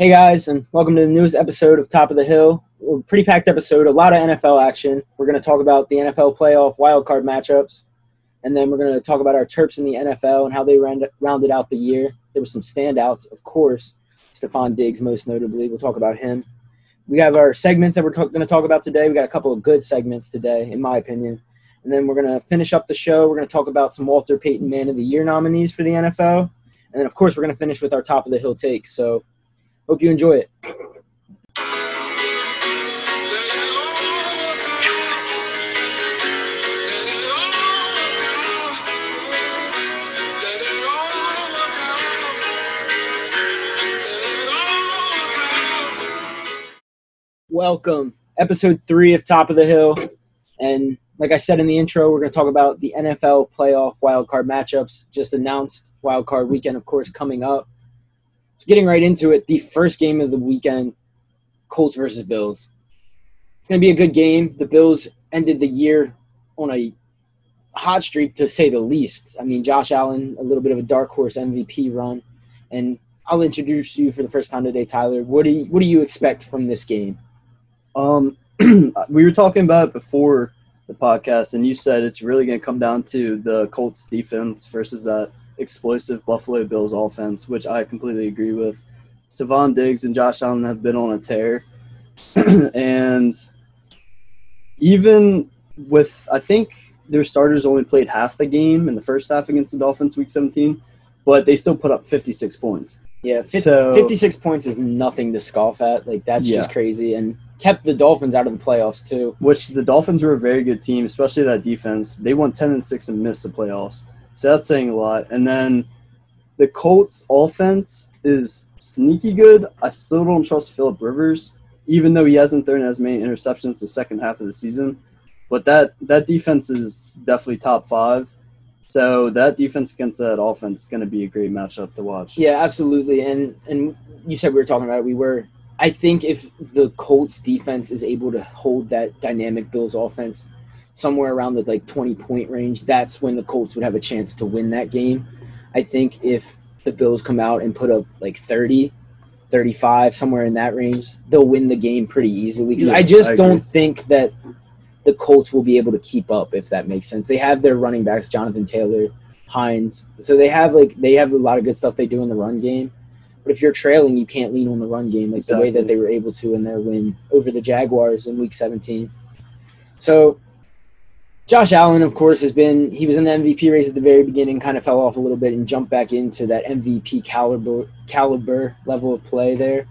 Hey guys, and welcome to the newest episode of Top of the Hill. A pretty packed episode, a lot of NFL action. We're going to talk about the NFL playoff wildcard matchups, and then we're going to talk about our Terps in the NFL and how they round, rounded out the year. There were some standouts, of course. Stefon Diggs, most notably. We'll talk about him. We have our segments that we're going to talk about today. We got a couple of good segments today, in my opinion. And then we're going to finish up the show. We're going to talk about some Walter Payton Man of the Year nominees for the NFL. And then, of course, we're going to finish with our top of the hill take. So, hope you enjoy it. Welcome, episode three of Top of the Hill. And like I said in the intro, we're going to talk about the NFL playoff wildcard matchups just announced. Wildcard weekend, of course, coming up. Getting right into it, the first game of the weekend, Colts versus Bills. It's going to be a good game. The Bills ended the year on a hot streak, to say the least. I mean, Josh Allen, a little bit of a dark horse MVP run. And I'll introduce you for the first time today, Tyler. What do you, what do you expect from this game? Um, we were talking about it before the podcast, and you said it's really going to come down to the Colts defense versus that explosive Buffalo Bills offense, which I completely agree with. Stefon Diggs and Josh Allen have been on a tear, and even with I think their starters only played half the game in the first half against the Dolphins, Week 17, but they still put up 56 points. Yeah, 50, So- 56 points is nothing to scoff at. Like, that's Yeah. just crazy. And kept the Dolphins out of the playoffs, too. which the Dolphins were a very good team, especially that defense. They won 10 and 6 and missed the playoffs. So that's saying a lot. And then the Colts offense is sneaky good. I still don't trust Philip Rivers, even though he hasn't thrown as many interceptions the second half of the season. But that that defense is definitely top five. So that defense against that offense is going to be a great matchup to watch. Yeah, absolutely. And and you said we were talking about it. We were. I think if the Colts defense is able to hold that dynamic Bills offense somewhere around the like 20 point range, that's when the Colts would have a chance to win that game. I think if the Bills come out and put up like 30, 35, somewhere in that range, they'll win the game pretty easily. Yeah, I just I don't think that the Colts will be able to keep up, if that makes sense. They have their running backs, Jonathan Taylor, Hines. So they have like they have a lot of good stuff they do in the run game. But if you're trailing, you can't lean on the run game like the way that they were able to in their win over the Jaguars in Week 17. So Josh Allen, of course, has been he was in the MVP race at the very beginning, kind of fell off a little bit and jumped back into that MVP caliber caliber level of play there.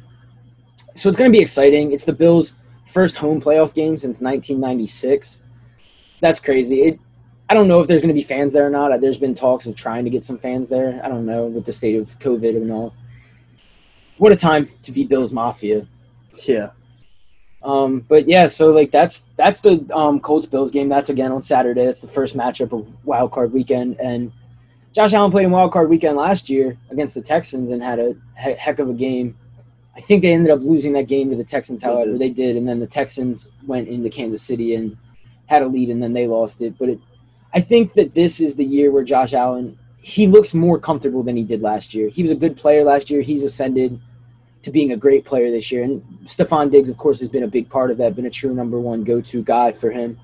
So it's going to be exciting. It's the Bills' first home playoff game since 1996. That's crazy. It, I don't know if there's going to be fans there or not. There's been talks of trying to get some fans there. I don't know with the state of COVID and all. What a time to be Bills Mafia. Yeah. Um, but yeah, so like that's that's the um, Colts Bills game. That's again on Saturday. That's the first matchup of Wild Card Weekend. And Josh Allen played in Wild Card Weekend last year against the Texans and had a he- heck of a game. I think they ended up losing that game to the Texans. However, they did, and then the Texans went into Kansas City and had a lead, and then they lost it. But it, I think that this is the year where Josh Allen he looks more comfortable than he did last year. He was a good player last year. He's ascended to being a great player this year. And Stefon Diggs, of course, has been a big part of that, been a true number one go to guy for him.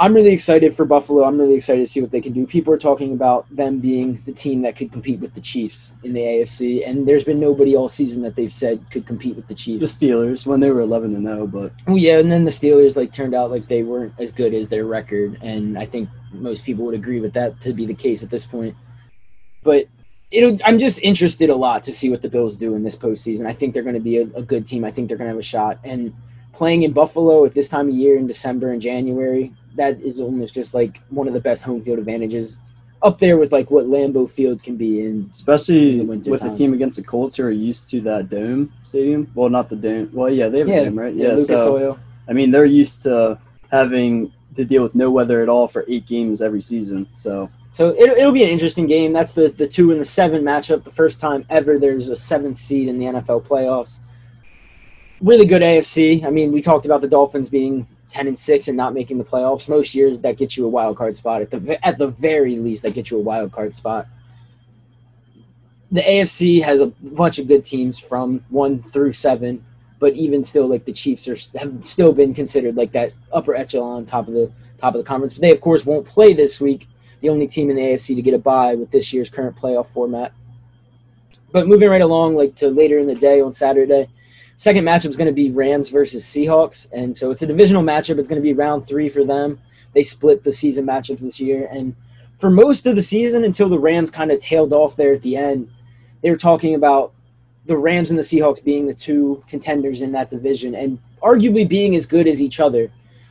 I'm really excited for Buffalo. I'm really excited to see what they can do. People are talking about them being the team that could compete with the Chiefs in the AFC, and there's been nobody all season that they've said could compete with the Chiefs. The Steelers when they were 11 and 0, but Oh yeah, and then the Steelers like turned out like they weren't as good as their record, and I think most people would agree with that to be the case at this point. But it'll, I'm just interested a lot to see what the Bills do in this postseason. I think they're going to be a, a good team. I think they're going to have a shot. And playing in Buffalo at this time of year in December and January, that is almost just like one of the best home field advantages, up there with like what Lambeau Field can be in. especially In the winter with a team against the Colts who are used to that dome stadium. Well, not the dome. Well, yeah, they have Yeah, a dome, right? Yeah, Yeah. Lucas so Oil. I mean, they're used to having to deal with no weather at all for eight games every season. So So it'll, it'll be an interesting game. That's the, the two and the seven matchup. The first time ever there's a seventh seed in the NFL playoffs. Really good AFC. I mean, we talked about the Dolphins being ten and six and not making the playoffs. Most years that gets you a wild card spot. At the at the very least, that gets you a wild card spot. the AFC has a bunch of good teams from one through seven, but even still, like the Chiefs are have still been considered like that upper echelon, top of the top of the conference. But they, of course, won't play this week. The only team in the AFC to get a bye with this year's current playoff format. But moving right along, like to later in the day on Saturday, second matchup is going to be Rams versus Seahawks, and so it's a divisional matchup. It's going to be round three for them. They split the season matchups this year, and for most of the season until the Rams kind of tailed off there at the end, they were talking about the Rams and the Seahawks being the two contenders in that division and arguably being as good as each other.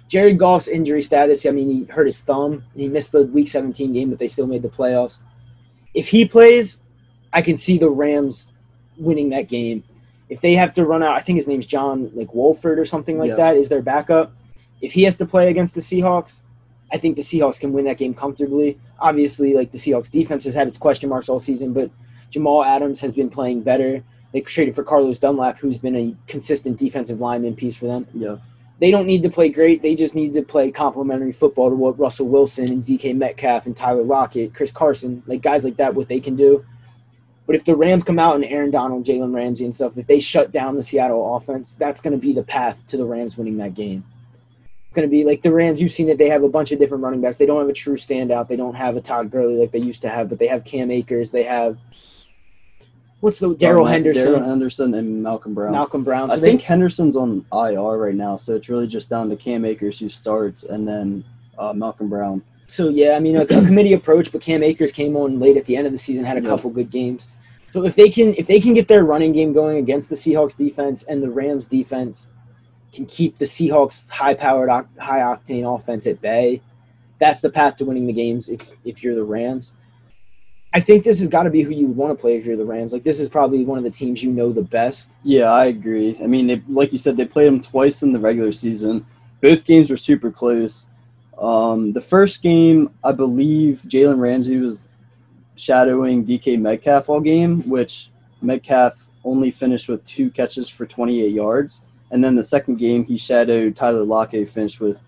Jared Goff's injury status, I mean, he hurt his thumb. He missed the week 17 game, but they still made the playoffs. If he plays, I can see the Rams winning that game. If they have to run out, I think his name's John like Wolford or something like Yeah. that is their backup. If he has to play against the Seahawks, I think the Seahawks can win that game comfortably. Obviously, like the Seahawks defense has had its question marks all season, but Jamal Adams has been playing better. They traded for Carlos Dunlap, who's been a consistent defensive lineman piece for them Yeah. They don't need to play great. They just need to play complementary football to what Russell Wilson and DK Metcalf and Tyler Lockett, Chris Carson, like guys like that, what they can do. But if the Rams come out and Aaron Donald, Jalen Ramsey, and stuff, if they shut down the Seattle offense, that's going to be the path to the Rams winning that game. It's going to be like the Rams. You've seen it. They have a bunch of different running backs. They don't have a true standout. They don't have a Todd Gurley like they used to have, but they have Cam Akers. They have what's the Darrell Um, Henderson, Darrell Henderson, and Malcolm Brown. Malcolm Brown. So I they- think Henderson's on IR right now, so it's really just down to Cam Akers who starts, and then uh, Malcolm Brown. So yeah, I mean a, a committee approach, but Cam Akers came on late at the end of the season, had a Yeah. couple good games. So if they can if they can get their running game going against the Seahawks defense and the Rams defense can keep the Seahawks high powered high octane offense at bay, that's the path to winning the games if if you're the Rams. I think this has got to be who you would want to play if you're the Rams. Like this is probably one of the teams you know the best. Yeah, I agree. I mean, they, like you said, they played them twice in the regular season. Both games were super close. Um, the first game, I believe Jalen Ramsey was shadowing DK Metcalf all game, which Metcalf only finished with two catches for 28 yards. And then the second game, he shadowed Tyler Lockett, finished with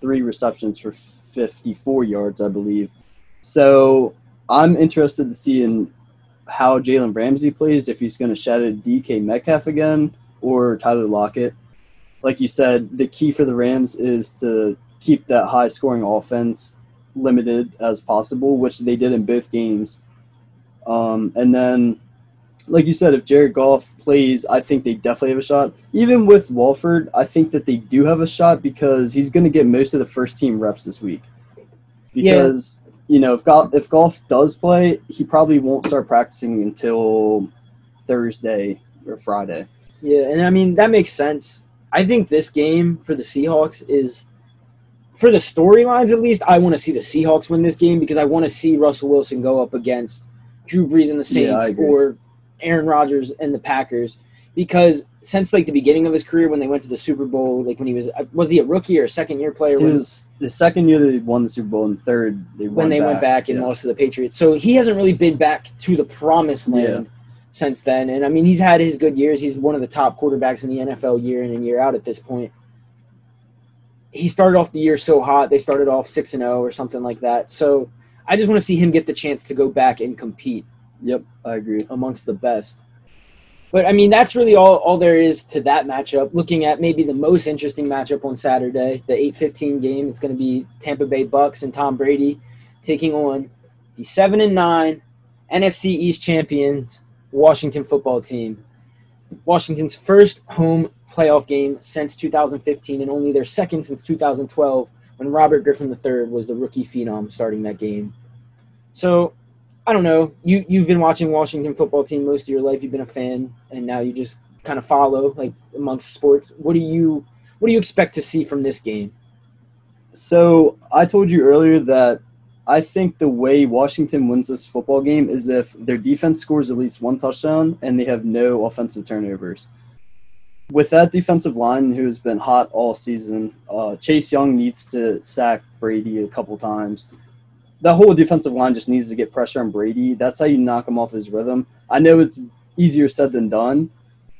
three receptions for 54 yards, I believe. So I'm interested to see in how Jalen Ramsey plays, if he's going to shadow DK Metcalf again or Tyler Lockett. Like you said, the key for the Rams is to keep that high scoring offense limited as possible, which they did in both games. Um, and then, like you said, if Jared Goff plays, I think they definitely have a shot. Even with Wolford, I think that they do have a shot because he's going to get most of the first team reps this week. Yeah. You know, if Goff if Goff does play, he probably won't start practicing until Thursday or Friday. Yeah, and I mean that makes sense. I think this game for the Seahawks is for the storylines at least, I want to see the Seahawks win this game because I want to see Russell Wilson go up against Drew Brees and the Saints agree. or Aaron Rodgers and the Packers because since like the beginning of his career when they went to the Super Bowl, like when he was uh, was he a rookie or a second year player It when, was the second year they won the Super Bowl, and third they when they went back and Yeah. lost to the Patriots. So he hasn't really been back to the promised land since then. And I mean, he's had his good years. He's one of the top quarterbacks in the NFL year in and year out at this point. He started off the year so hot. They started off 6 and 0 or something like that. So I just want to see him get the chance to go back and compete Yep, I agree. amongst the best. But I mean, that's really all, all there is to that matchup. Looking at maybe the most interesting matchup on Saturday, the 8-15 game, it's going to be Tampa Bay Bucks and Tom Brady taking on the 7 and 9 NFC East champions Washington football team. Washington's first home playoff game since 2015 and only their second since 2012 when Robert Griffin III was the rookie phenom starting that game. So I don't know. You you've been watching Washington football team most of your life. You've been a fan, and now you just kind of follow like amongst sports. What do you what do you expect to see from this game? So I told you earlier that I think the way Washington wins this football game is if their defense scores at least one touchdown and they have no offensive turnovers. With that defensive line, who has been hot all season, uh, Chase Young needs to sack Brady a couple times. That whole defensive line just needs to get pressure on Brady. That's how you knock him off his rhythm. I know it's easier said than done,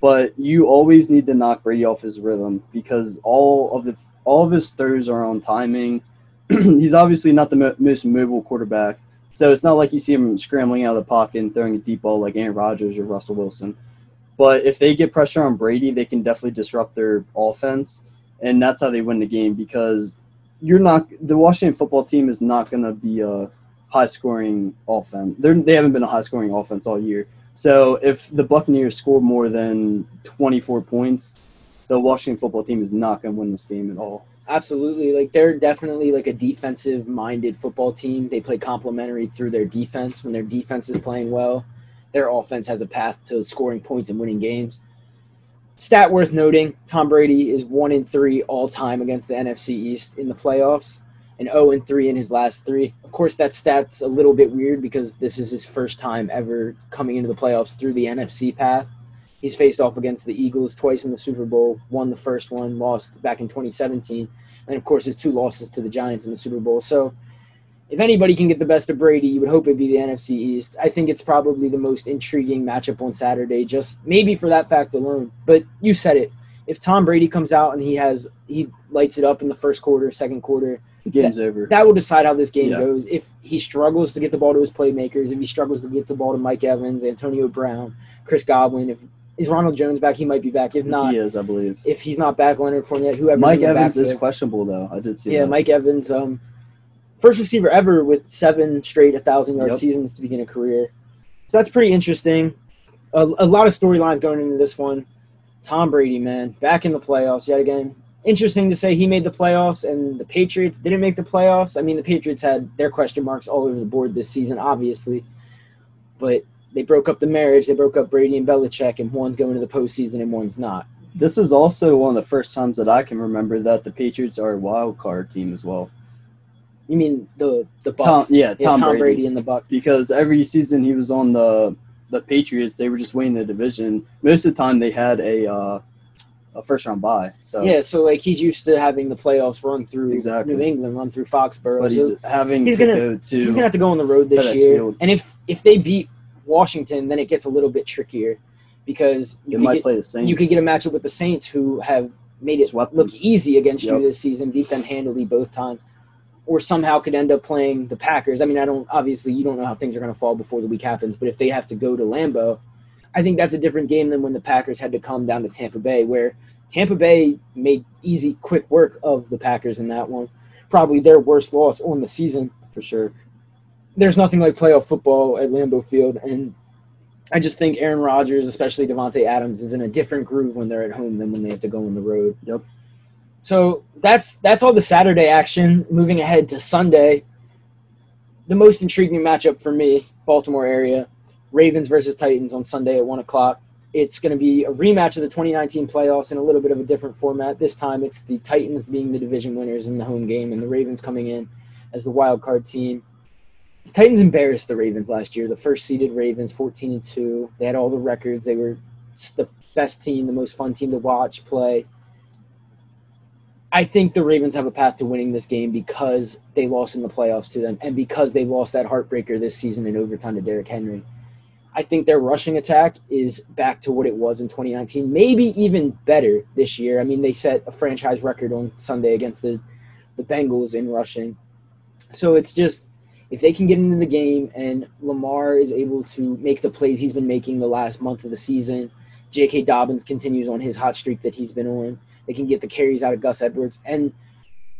but you always need to knock Brady off his rhythm because all of the all of his throws are on timing. He's obviously not the mo- most mobile quarterback. So it's not like you see him scrambling out of the pocket and throwing a deep ball like Aaron Rodgers or Russell Wilson. But if they get pressure on Brady, they can definitely disrupt their offense, and that's how they win the game because you're not the Washington football team is not going to be a high scoring offense. They're, they haven't been a high scoring offense all year. So if the Buccaneers score more than 24 points, the Washington football team is not going to win this game at all. Absolutely. Like they're definitely like a defensive minded football team. They play complementary through their defense. When their defense is playing well, their offense has a path to scoring points and winning games. Stat worth noting: Tom Brady is one in three all time against the NFC East in the playoffs, and zero and three in his last three. Of course, that stat's a little bit weird because this is his first time ever coming into the playoffs through the NFC path. He's faced off against the Eagles twice in the Super Bowl, won the first one, lost back in 2017, and of course his two losses to the Giants in the Super Bowl. So if anybody can get the best of Brady, you would hope it'd be the NFC East. I think it's probably the most intriguing matchup on Saturday, just maybe for that fact alone. But you said it. If Tom Brady comes out and he has he lights it up in the first quarter, second quarter, the game's that, over. That will decide how this game Yeah. goes. If he struggles to get the ball to his playmakers, if he struggles to get the ball to Mike Evans, Antonio Brown, Chris Godwin, if is Ronald Jones back, he might be back. If not, he is, I believe. if he's not back, Leonard Fournette, whoever. Mike Evans is questionable though. I did see Yeah, that. Mike Evans, um, first receiver ever with seven straight 1,000 yard Yep. seasons to begin a career. So that's pretty interesting. A, a lot of storylines going into this one. Tom Brady, man, back in the playoffs yet again. Interesting to say he made the playoffs and the Patriots didn't make the playoffs. I mean, the Patriots had their question marks all over the board this season, obviously. But they broke up the marriage. They broke up Brady and Belichick, and one's going to the postseason and one's not. This is also one of the first times that I can remember that the Patriots are a wild card team as well. You mean the the Tom, Bucks? yeah, yeah, Tom, Tom Brady. Brady and the Bucks. Because every season he was on the the Patriots, they were just winning the division. Most of the time, they had a uh, a first round bye. So Yeah, so like he's used to having the playoffs run through Exactly. New England, run through Foxborough. but so he's having he's to gonna- go to he's gonna have to go on the road this year. Field. And if if they beat Washington, then it gets a little bit trickier because they you might get, play the Saints. you could get a matchup with the Saints who have made it Swept look them. easy against Yep. you this season, beat them handily both times. Or somehow could end up playing the Packers. I mean, I don't obviously you don't know how things are going to fall before the week happens, but if they have to go to Lambeau, I think that's a different game than when the Packers had to come down to Tampa Bay, where Tampa Bay made easy, quick work of the Packers in that one. Probably their worst loss on the season. for sure. There's nothing like playoff football at Lambeau Field, and I just think Aaron Rodgers, especially Davante Adams, is in a different groove when they're at home than when they have to go on the road. Yep. So that's that's all the Saturday action. Moving ahead to Sunday, the most intriguing matchup for me, Baltimore area, Ravens versus Titans on Sunday at one o'clock. It's going to be a rematch of the 2019 playoffs in a little bit of a different format. This time, it's the Titans being the division winners in the home game, and the Ravens coming in as the wild card team. The Titans embarrassed the Ravens last year. The first seeded Ravens, 14 and 2. They had all the records. They were the best team, the most fun team to watch play. I think the Ravens have a path to winning this game because they lost in the playoffs to them and because they lost that heartbreaker this season in overtime to Derrick Henry. I think their rushing attack is back to what it was in 2019, maybe even better this year. I mean, they set a franchise record on Sunday against the, the Bengals in rushing. So it's just if they can get into the game and Lamar is able to make the plays he's been making the last month of the season, J.K. Dobbins continues on his hot streak that he's been on. They can get the carries out of Gus Edwards and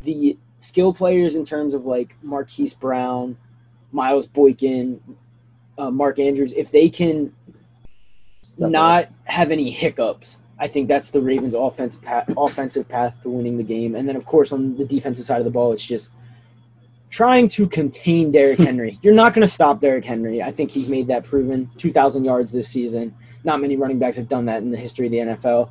the skill players in terms of like Marquise Brown, Miles Boykin, uh, Mark Andrews. If they can Step not up. have any hiccups. I think that's the Ravens' offensive path, offensive path to winning the game. And then, of course, on the defensive side of the ball, it's just trying to contain Derrick Henry. You're not going to stop Derrick Henry. I think he's made that proven. 2,000 yards this season. Not many running backs have done that in the history of the NFL.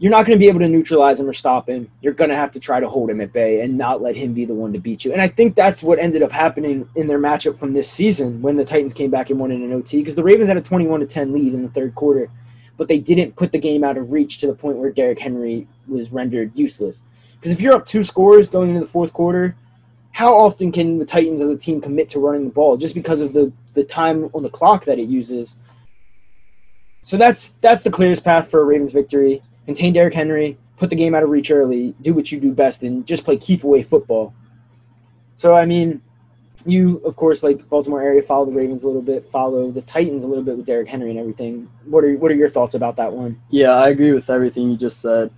You're not going to be able to neutralize him or stop him. You're going to have to try to hold him at bay and not let him be the one to beat you. And I think that's what ended up happening in their matchup from this season when the Titans came back and won in an OT because the Ravens had a 21 to 10 lead in the third quarter, but they didn't put the game out of reach to the point where Derrick Henry was rendered useless. Because if you're up two scores going into the fourth quarter, how often can the Titans as a team commit to running the ball just because of the, the time on the clock that it uses? So that's that's the clearest path for a Ravens victory. Contain Derrick Henry, put the game out of reach early, do what you do best, and just play keep away football. So I mean, you, of course, like Baltimore area, follow the Ravens a little bit, follow the Titans a little bit with Derrick Henry and everything. What are what are your thoughts about that one? Yeah, I agree with everything you just said.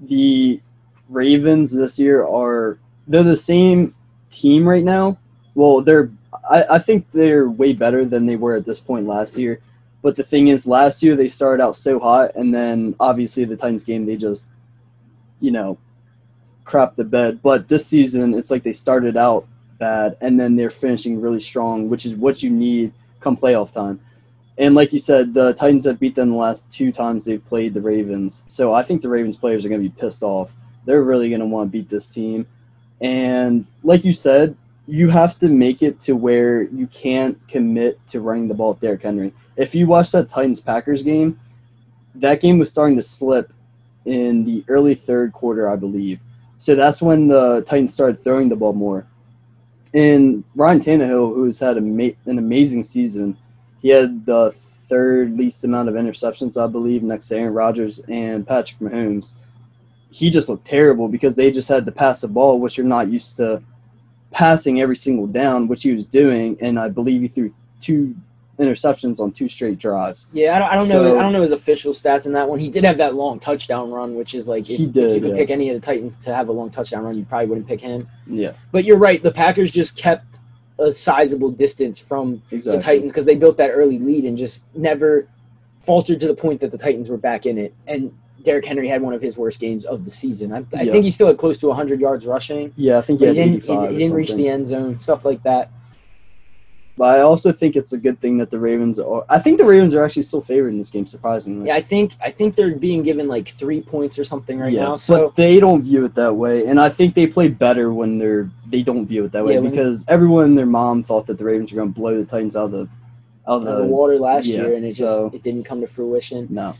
The Ravens this year are they're the same team right now. Well, they're I, I think they're way better than they were at this point last year. But the thing is, last year they started out so hot, and then obviously the Titans game they just, you know, crap the bed. But this season it's like they started out bad, and then they're finishing really strong, which is what you need come playoff time. And like you said, the Titans have beat them the last two times they've played the Ravens. So I think the Ravens players are going to be pissed off. They're really going to want to beat this team. And like you said, you have to make it to where you can't commit to running the ball with Derrick Henry. If you watch that Titans Packers game, that game was starting to slip in the early third quarter, I believe. So that's when the Titans started throwing the ball more. And Ryan Tannehill, who's had an amazing season, he had the third least amount of interceptions, I believe, next to Aaron Rodgers and Patrick Mahomes. He just looked terrible because they just had to pass the ball, which you're not used to passing every single down, which he was doing. And I believe he threw two interceptions on two straight drives. Yeah, I don't, I don't so, know. I don't know his official stats in that one. He did have that long touchdown run, which is like if, he did, if you could yeah. pick any of the Titans to have a long touchdown run, you probably wouldn't pick him. Yeah, but you're right. The Packers just kept a sizable distance from exactly. the Titans because they built that early lead and just never faltered to the point that the Titans were back in it. And Derrick Henry had one of his worst games of the season. I, I Yeah. think he's still at close to 100 yards rushing. yeah, I think he he didn't, he, he didn't reach the end zone, stuff like that. But I also think it's a good thing that the Ravens are. I think the Ravens are actually still favored in this game, surprisingly. Yeah, I think I think they're being given like three points or something right Yeah, now. So but they don't view it that way, and I think they play better when they're they don't view it that way Yeah, when- because everyone and their mom thought that the Ravens were going to blow the Titans out of the out of the, the water last yeah, year, and it so- just it didn't come to fruition. no.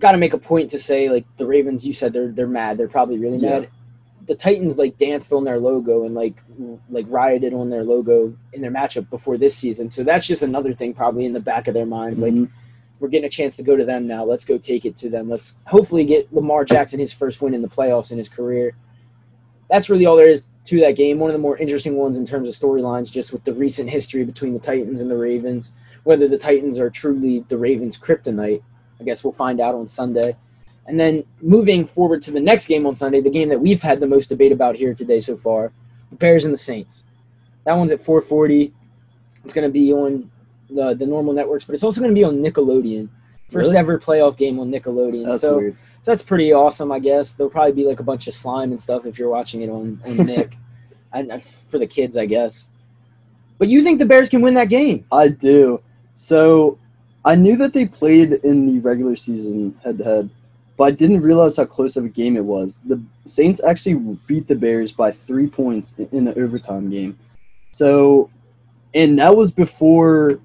Got to make a point to say like the Ravens. You said they're they're mad. They're probably really Yeah. mad. The Titans like danced on their logo and like like rioted on their logo in their matchup before this season. So that's just another thing probably in the back of their minds. Like Mhm. we're getting a chance to go to them now. Let's go take it to them. Let's hopefully get Lamar Jackson his first win in the playoffs in his career. That's really all there is to that game. One of the more interesting ones in terms of storylines, just with the recent history between the Titans and the Ravens. Whether the Titans are truly the Ravens' kryptonite, I guess we'll find out on Sunday. And then moving forward to the next game on Sunday, the game that we've had the most debate about here today so far, the Bears and the Saints. That one's at 4:40. It's going to be on the the normal networks, but it's also going to be on Nickelodeon. First Really? ever playoff game on Nickelodeon. That's so, weird. so that's pretty awesome, I guess. There'll probably be like a bunch of slime and stuff if you're watching it on, on Nick. and and for the kids, I guess. But you think the Bears can win that game? I do. So I knew that they played in the regular season head to head, but I didn't realize how close of a game it was. The Saints actually beat the Bears by three points in- the overtime game. So, and that was before.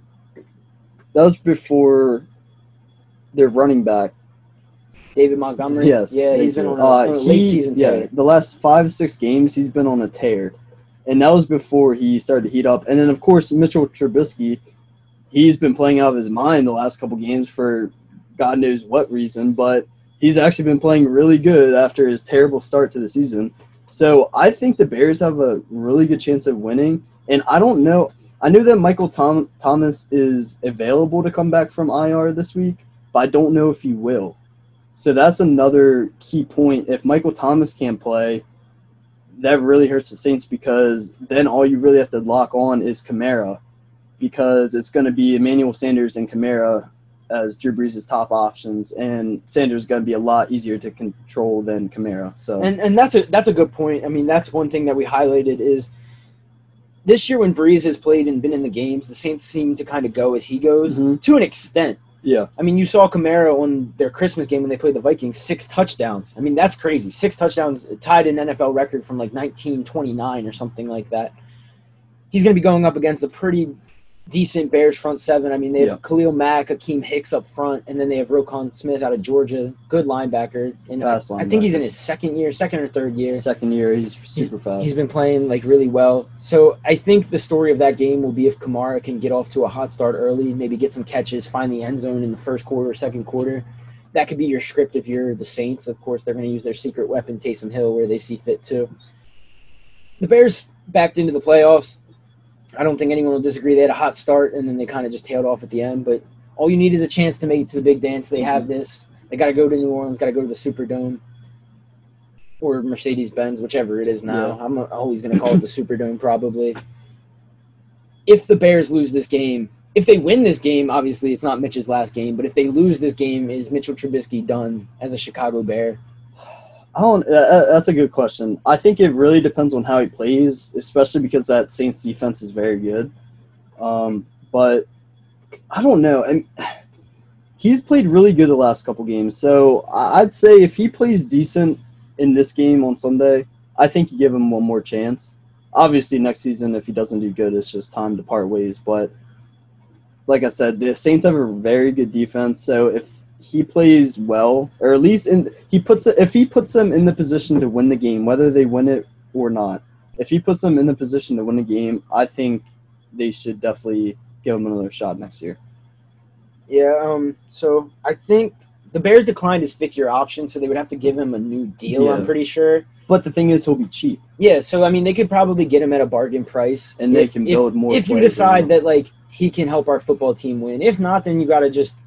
That was before their running back. David Montgomery? Yes. Yeah, he's been on a, Uh, on a late he- season Yeah, the last five six games he's been on a tear, and that was before he started to heat up. And then of course Mitchell Trubisky, he's been playing out of his mind the last couple games for God knows what reason, but he's actually been playing really good after his terrible start to the season. So I think the Bears have a really good chance of winning. And I don't know. I know that Michael Tom- Thomas is available to come back from IR this week, but I don't know if he will. So that's another key point. If Michael Thomas can't play, that really hurts the Saints because then all you really have to lock on is Kamara because it's going to be Emmanuel Sanders and Kamara as Drew Brees' top options, and Sanders is going to be a lot easier to control than Kamara. So And and that's a that's a good point. I mean, that's one thing that we highlighted is this year when Brees has played and been in the games, the Saints seem to kind of go as he goes Mhm. to an extent. yeah, I mean, you saw Kamara on their Christmas game when they played the Vikings, six touchdowns. I mean, that's crazy. Six touchdowns tied an NFL record from like 1929 or something like that. He's going to be going up against a pretty decent Bears front seven. I mean, they have Yeah. Khalil Mack, Akiem Hicks up front, and then they have Roquan Smith out of Georgia, good linebacker. And I, Fast I think he's in his second year, second or third year. second year he's super fast. He's been playing like really well. So I think the story of that game will be if Kamara can get off to a hot start early, maybe get some catches, find the end zone in the first quarter, second quarter. That could be your script if you're the Saints. Of course, they're going to use their secret weapon, Taysom Hill, where they see fit too. The Bears backed into the playoffs. I don't think anyone will disagree. They had a hot start and then they kind of just tailed off at the end. But all you need is a chance to make it to the big dance. They have mhm. this. They got to go to New Orleans. Got to go to the Superdome or Mercedes Benz, whichever it is now. Yeah. I'm always going to call it the Superdome probably. If the Bears lose this game, if they win this game, obviously it's not Mitch's last game. But if they lose this game, is Mitchell Trubisky done as a Chicago Bear? I don't. Uh, uh, that's a good question. I think it really depends on how he plays, especially because that Saints defense is very good. Um, but I don't know. And he's played really good the last couple games, so I'd say if he plays decent in this game on Sunday, I think you give him one more chance. Obviously, next season, if he doesn't do good, it's just time to part ways. But like I said, the Saints have a very good defense, so if he plays well, or at least in he puts if he puts them in the position to win the game, whether they win it or not. If he puts them in the position to win the game, I think they should definitely give him another shot next year. Yeah, um, so I think the Bears declined his fifth year option, so they would have to give him a new deal, I'm pretty sure. But the thing is, he'll be cheap, Yeah, so I mean they could probably get him at a bargain price. and they if- can if- build more. If you decide that like he can help our football team win. If not, then you gotta just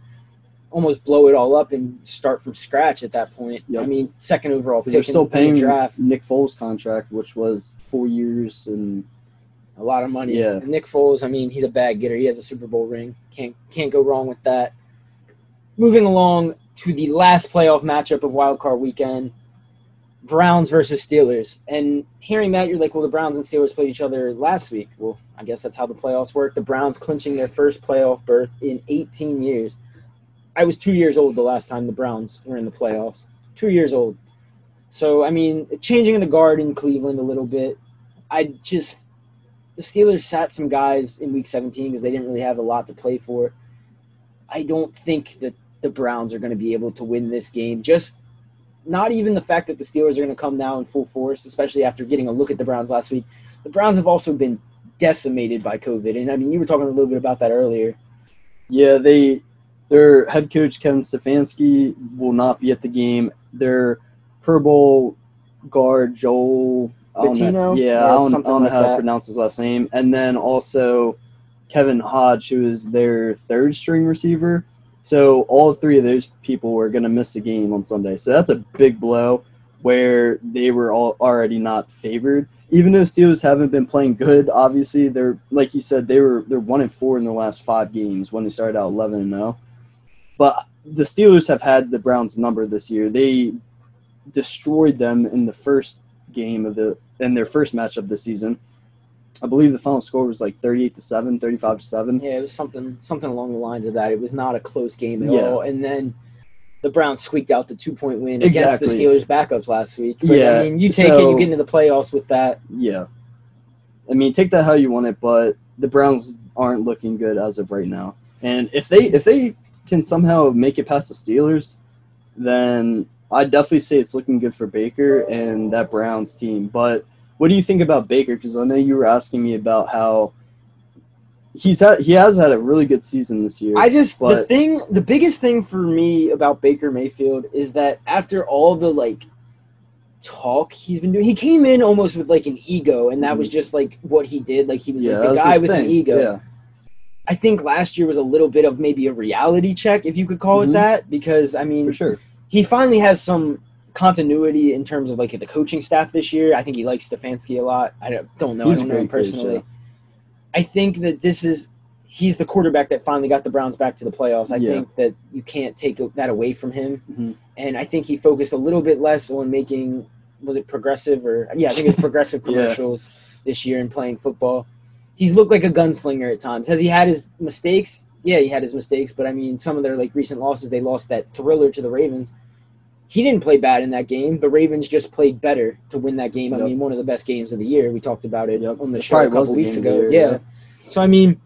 almost blow it all up and start from scratch at that point. Yep. I mean, second overall pick they're still in- in paying draft. Nick Foles' contract, which was four years, and a lot of money. Yeah. And Nick Foles, I mean, he's a bag getter. He has a Super Bowl ring. Can't can't go wrong with that. Moving along to the last playoff matchup of Wild Card Weekend, Browns versus Steelers. And hearing that, you're like, well, the Browns and Steelers played each other last week. Well, I guess that's how the playoffs work. The Browns clinching their first playoff berth in 18 years. I was two years old the last time the Browns were in the playoffs. Two years old. So I mean, changing the guard in Cleveland a little bit. I just the Steelers sat some guys in Week 17 because they didn't really have a lot to play for. I don't think that the Browns are going to be able to win this game. Just not even the fact that the Steelers are going to come now in full force, especially after getting a look at the Browns last week. The Browns have also been decimated by COVID, and I mean, you were talking a little bit about that earlier. Yeah, they their head coach Kevin Stefanski will not be at the game. Their Pro Bowl guard Joel Bitonio? yeah, I don't, I don't know how that. to pronounce his last name. And then also Kevin Hodge, who is their third string receiver. So all three of those people were going to miss the game on Sunday. So that's a big blow where they were all already not favored. Even though Steelers haven't been playing good, obviously they're like you said they were they're one and four in the last five games when they started out eleven and zero. But the Steelers have had the Browns number this year. They destroyed them in the first game of the in their first matchup this season. I believe the final score was like 38 to 7, 35 to 7. Yeah, it was something something along the lines of that. It was not a close game at Yeah. all. And then the Browns squeaked out the two point win Exactly. against the Steelers backups last week. But, Yeah, I mean, you take it, you get into the playoffs with that. Yeah. I mean, take that how you want it, but the Browns aren't looking good as of right now. And if they if they can somehow make it past the Steelers, then I'd definitely say it's looking good for Baker and that Browns team. But what do you think about Baker? Because I know you were asking me about how he's had he has had a really good season this year. I just the thing, the biggest thing for me about Baker Mayfield is that after all the like talk he's been doing, he came in almost with like an ego, and that was just like what he did. Like he was Mm-hmm. yeah, like the guy with an ego. Yeah. I think last year was a little bit of maybe a reality check, if you could call Mhm. it that, because I mean, For sure. he finally has some continuity in terms of like the coaching staff this year. I think he likes Stefanski a lot. I don't, don't know. He's I don't know him great coach, personally. yeah. I think that this is he's the quarterback that finally got the Browns back to the playoffs. I Yeah. think that you can't take that away from him. Mhm. And I think he focused a little bit less on making was it progressive or yeah, I think it's progressive Yeah. commercials this year and playing football. He's looked like a gunslinger at times. Has he had his mistakes? Yeah, he had his mistakes, but I mean, some of their like recent losses, they lost that thriller to the Ravens. He didn't play bad in that game. The Ravens just played better to win that game. I Yep. mean, one of the best games of the year. We talked about it Yep. on the It show a couple weeks game of the ago. year, yeah. yeah. So I mean,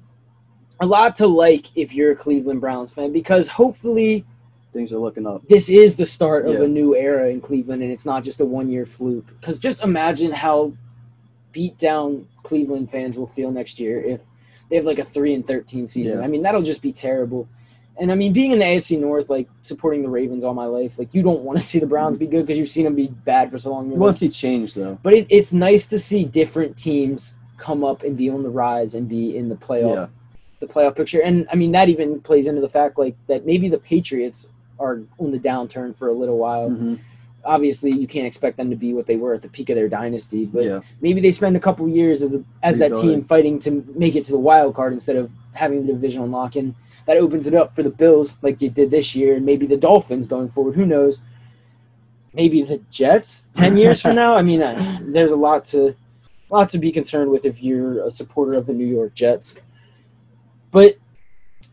a lot to like if you're a Cleveland Browns fan because hopefully Things are looking up. this is the start of Yeah. a new era in Cleveland and it's not just a one year fluke. Because just imagine how beat down Cleveland fans will feel next year if they have like a three and thirteen season. Yeah. I mean, that'll just be terrible. And I mean, being in the AFC North, like supporting the Ravens all my life, like you don't want to see the Browns be good because you've seen them be bad for so long. You want to see change though. But it, it's nice to see different teams come up and be on the rise and be in the playoff Yeah. the playoff picture. And I mean that even plays into the fact like that maybe the Patriots are on the downturn for a little while. Mhm. Obviously, you can't expect them to be what they were at the peak of their dynasty, but yeah. maybe they spend a couple years as, a, as that team fighting to make it to the wild card instead of having the divisional lock in. That opens it up for the Bills like they did this year, and maybe the Dolphins going forward. Who knows? Maybe the Jets ten years from now. I mean, uh, there's a lot to lot to be concerned with if you're a supporter of the New York Jets. But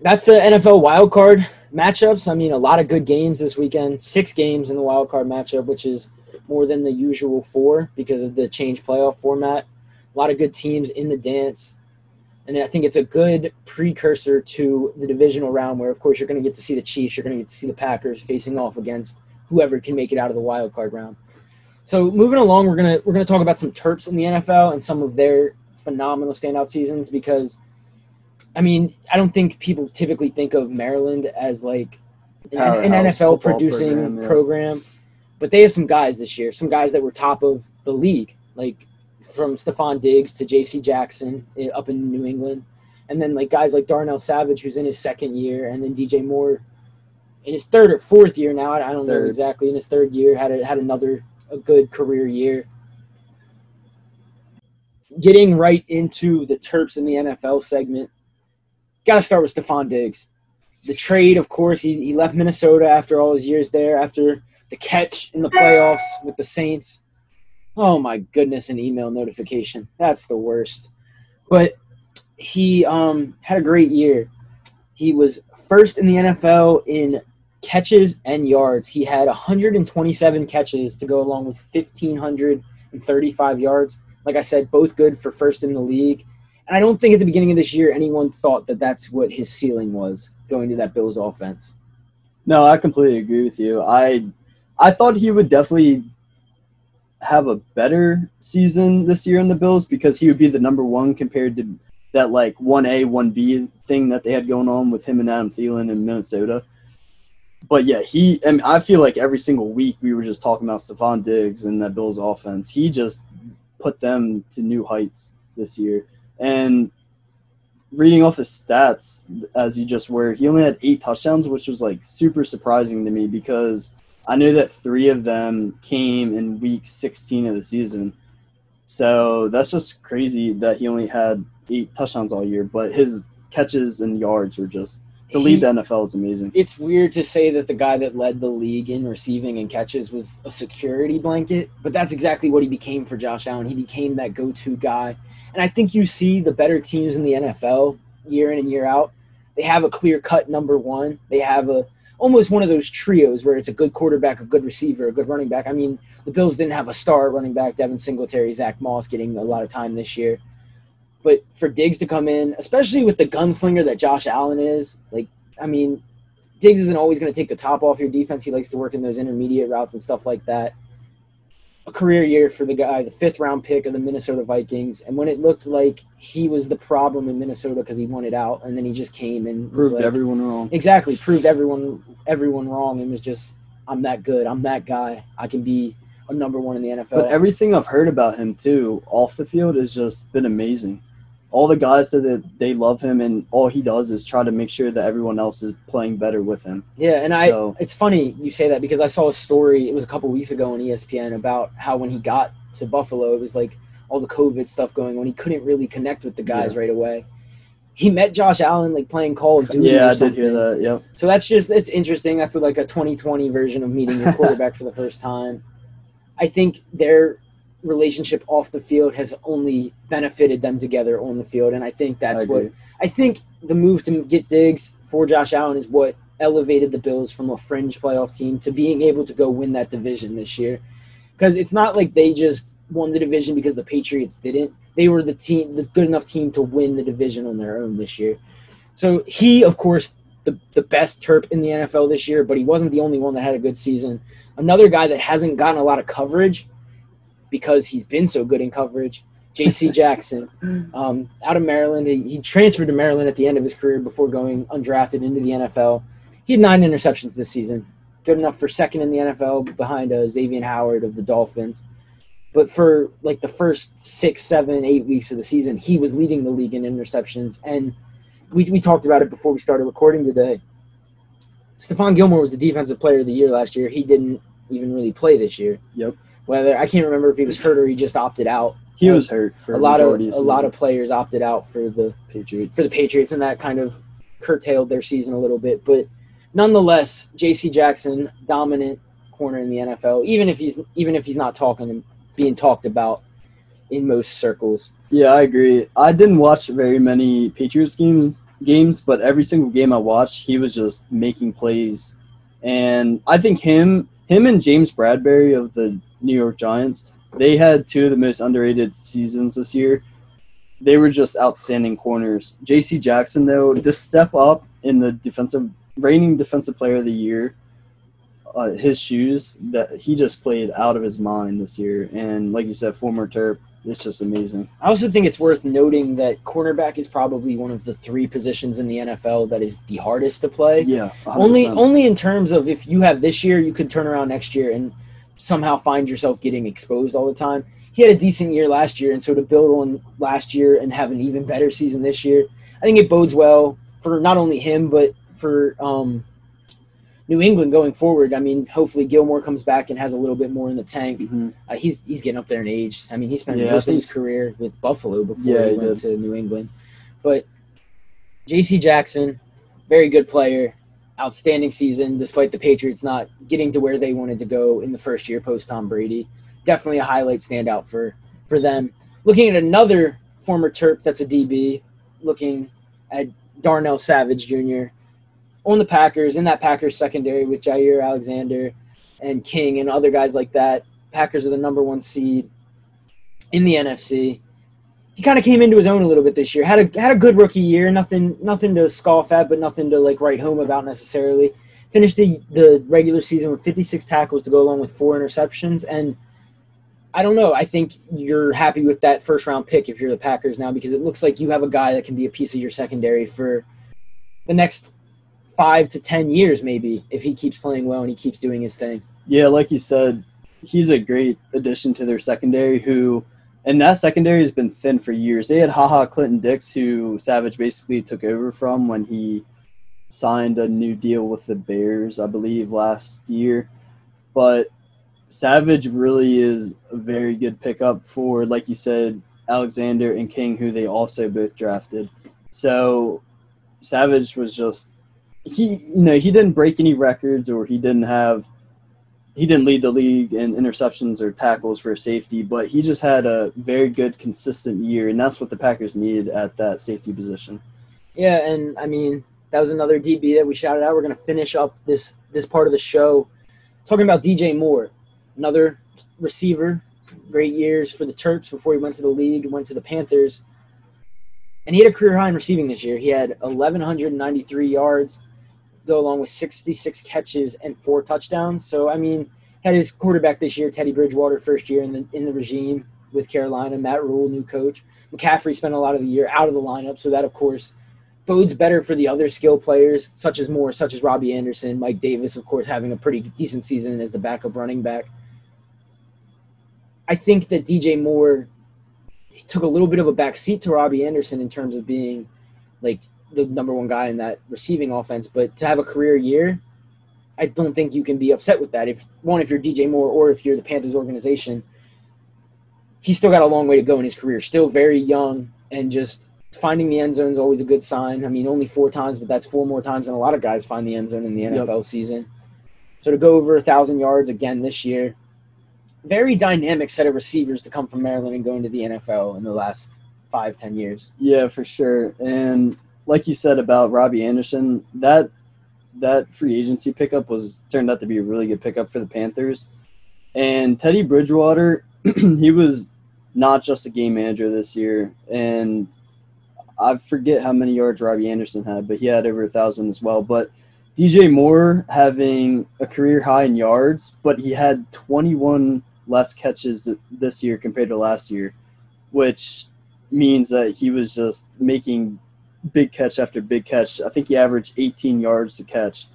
that's the NFL wild card matchups. I mean, a lot of good games this weekend. Six games in the wild card matchup, which is more than the usual four because of the change playoff format. A lot of good teams in the dance. And I think it's a good precursor to the divisional round where, of course, you're going to get to see the Chiefs, you're going to get to see the Packers facing off against whoever can make it out of the wild card round. So moving along, we're gonna we're gonna talk about some Terps in the NFL and some of their phenomenal standout seasons because, I mean, I don't think people typically think of Maryland as like an, an NFL producing program, yeah. program, but they have some guys this year, some guys that were top of the league, like from Stefon Diggs to J.C. Jackson eh, up in New England, and then like guys like Darnell Savage who's in his second year, and then DJ Moore in his third or fourth year now. I don't know exactly. In his third year, had a, had another a good career year. Getting right into the Terps in the NFL segment, got to start with Stefon Diggs. The trade, of course, he, he left Minnesota after all his years there, after the catch in the playoffs with the Saints. Oh my goodness, an email notification. That's the worst. But he um, had a great year. He was first in the NFL in catches and yards. He had 127 catches to go along with 1,535 yards. Like I said, both good for first in the league. And I don't think at the beginning of this year anyone thought that that's what his ceiling was going to that Bills offense. No, I completely agree with you. I I thought he would definitely have a better season this year in the Bills because he would be the number one compared to that like one A, one B thing that they had going on with him and Adam Thielen in Minnesota. But yeah, he I mean I feel like every single week we were just talking about Stefon Diggs and that Bills offense. He just put them to new heights this year. And reading off his stats as you just were, he only had eight touchdowns, which was like super surprising to me because I knew that three of them came in week 16 of the season. So that's just crazy that he only had eight touchdowns all year, but his catches and yards were just to lead the NFL is amazing. it's weird to say that the guy that led the league in receiving and catches was a security blanket, but that's exactly what he became for Josh Allen. He became that go-to guy. And I think you see the better teams in the NFL year in and year out. They have a clear-cut number one. They have a almost one of those trios where it's a good quarterback, a good receiver, a good running back. I mean, the Bills didn't have a star running back, Devin Singletary, Zach Moss getting a lot of time this year. But for Diggs to come in, especially with the gunslinger that Josh Allen is, like, I mean, Diggs isn't always going to take the top off your defense. He likes to work in those intermediate routes and stuff like that. A career year for the guy, the fifth round pick of the Minnesota Vikings. And when it looked like he was the problem in Minnesota because he wanted out, and then he just came and Proved like- everyone wrong. exactly proved everyone everyone wrong and was just I'm that good. I'm that guy. I can be a number one in the NFL. But everything I've heard about him too off the field has just been amazing. All the guys said that they love him, and all he does is try to make sure that everyone else is playing better with him. Yeah, and I So- it's funny you say that because I saw a story, it was a couple weeks ago on ESPN about how when he got to Buffalo, it was like all the COVID stuff going on. He couldn't really connect with the guys right away. He met Josh Allen like playing Call of Duty. Yeah, I did hear that. Yep. So that's just it's interesting. That's like a 2020 version of meeting your quarterback for the first time. I think their relationship off the field has only benefited them together on the field, and I think that's I what. I think the move to get Diggs for Josh Allen is what elevated the Bills from a fringe playoff team to being able to go win that division this year. Because it's not like they just won the division because the Patriots didn't. They were the team, the good enough team to win the division on their own this year. So he, of course, the the best Terp in the NFL this year, but he wasn't the only one that had a good season. Another guy that hasn't gotten a lot of coverage because he's been so good in coverage, J.C. Jackson um, out of Maryland. He, he transferred to Maryland at the end of his career before going undrafted into the NFL. He had nine interceptions this season, good enough for second in the NFL behind uh, Xavier Howard of the Dolphins. But for like the first six, seven, eight weeks of the season, he was leading the league in interceptions. And we, we talked about it before we started recording today. Stephon Gilmore was the defensive player of the year last year. He didn't even really play this year. Yep. Whether I can't remember if he was hurt or he just opted out. He um, was hurt for a lot of majority a lot of players opted out for the Patriots. for the Patriots, and that kind of curtailed their season a little bit. But nonetheless, J.C. Jackson, dominant corner in the NFL, even if he's even if he's not talking and being talked about in most circles. Yeah, I agree. I didn't watch very many Patriots game, games, but every single game I watched, he was just making plays. And I think him him and James Bradberry of the New York Giants, they had two of the most underrated seasons this year. They were just outstanding corners. JC Jackson though, to step up in the defensive reigning defensive player of the year, uh, his shoes that he just played out of his mind this year. And like you said, former Terp, it's just amazing. I also think it's worth noting that cornerback is probably one of the three positions in the NFL that is the hardest to play. Yeah, 100%. Only only in terms of if you have this year, you could turn around next year and somehow find yourself getting exposed all the time. He had a decent year last year, and so to build on last year and have an even better season this year, I think it bodes well for not only him but for um, New England going forward. I mean, hopefully Gilmore comes back and has a little bit more in the tank. Mhm. Uh, he's he's getting up there in age. I mean, he spent Yeah, most of his career with Buffalo before Yeah, he he went to New England. But J.C. Jackson, very good player, outstanding season despite the Patriots not getting to where they wanted to go in the first year post Tom Brady. Definitely a highlight standout for for them. Looking at another former Terp that's a DB, looking at Darnell Savage Jr. on the Packers in that Packers secondary with Jaire Alexander and King and other guys like that. Packers are the number one seed in the NFC. He kind of came into his own a little bit this year. Had a had a good rookie year. Nothing nothing to scoff at, but nothing to like write home about necessarily. Finished the the regular season with 56 tackles to go along with four interceptions. And I don't know. I think you're happy with that first round pick if you're the Packers now because it looks like you have a guy that can be a piece of your secondary for the next five to ten years, maybe if he keeps playing well and he keeps doing his thing. Yeah, like you said, he's a great addition to their secondary. Who, and that secondary has been thin for years. They had Ha Ha Clinton-Dix, who Savage basically took over from when he signed a new deal with the Bears, I believe, last year. But Savage really is a very good pickup for, like you said, Alexander and King, who they also both drafted. So Savage was just he you know he didn't break any records or he didn't have he didn't lead the league in interceptions or tackles for safety, but he just had a very good consistent year, and that's what the Packers needed at that safety position. Yeah, and I mean that was another DB that we shouted out. We're gonna finish up this this part of the show talking about DJ Moore, another receiver, great years for the Terps before he went to the league, went to the Panthers, and he had a career high in receiving this year. He had 1,193 yards, go along with 66 catches and four touchdowns. So I mean, had his quarterback this year, Teddy Bridgewater, first year in the in the regime with Carolina. Matt Rhule, new coach. McCaffrey spent a lot of the year out of the lineup, so that of course bodes better for the other skill players, such as Moore, such as Robbie Anderson, Mike Davis, of course, having a pretty decent season as the backup running back. I think that DJ Moore took a little bit of a backseat to Robbie Anderson in terms of being like the number one guy in that receiving offense, but to have a career year, I don't think you can be upset with that. If one, if you're DJ Moore or if you're the Panthers organization, he's still got a long way to go in his career. Still very young and just finding the end zone is always a good sign. I mean, only four times, but that's four more times than a lot of guys find the end zone in the NFL season. So to go over a thousand yards again this year, very dynamic set of receivers to come from Maryland and go into the NFL in the last five, ten years. Yeah, for sure. And like you said about Robbie Anderson, that that free agency pickup was turned out to be a really good pickup for the Panthers. And Teddy Bridgewater, he was not just a game manager this year, and I forget how many yards Robbie Anderson had, but he had over a thousand as well. But DJ Moore having a career high in yards, but he had 21 less catches this year compared to last year, which means that he was just making big catch after big catch. I think he averaged 18 yards to catch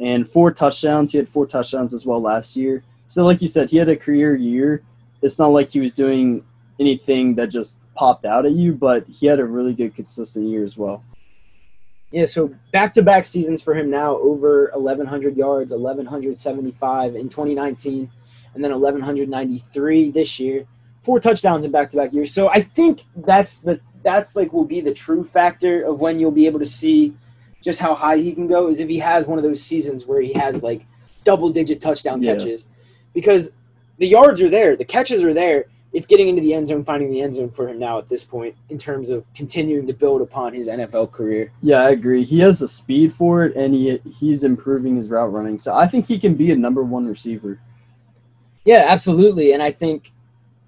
and four touchdowns. He had four touchdowns as well last year. So, like you said, he had a career year, it's not like he was doing anything that just popped out at you, but he had a really good consistent year as well. Yeah, so back to back seasons for him now over 1,100 yards, 1,175 in 2019, and then 1,193 this year. Four touchdowns in back to back years. So I think that's the that's like will be the true factor of when you'll be able to see just how high he can go is if he has one of those seasons where he has like double digit touchdown Yeah. catches. Because the yards are there, the catches are there. It's getting into the end zone, finding the end zone for him now at this point in terms of continuing to build upon his NFL career. Yeah, I agree. He has the speed for it, and he he's improving his route running. So I think he can be a number one receiver. Yeah, absolutely. And I think,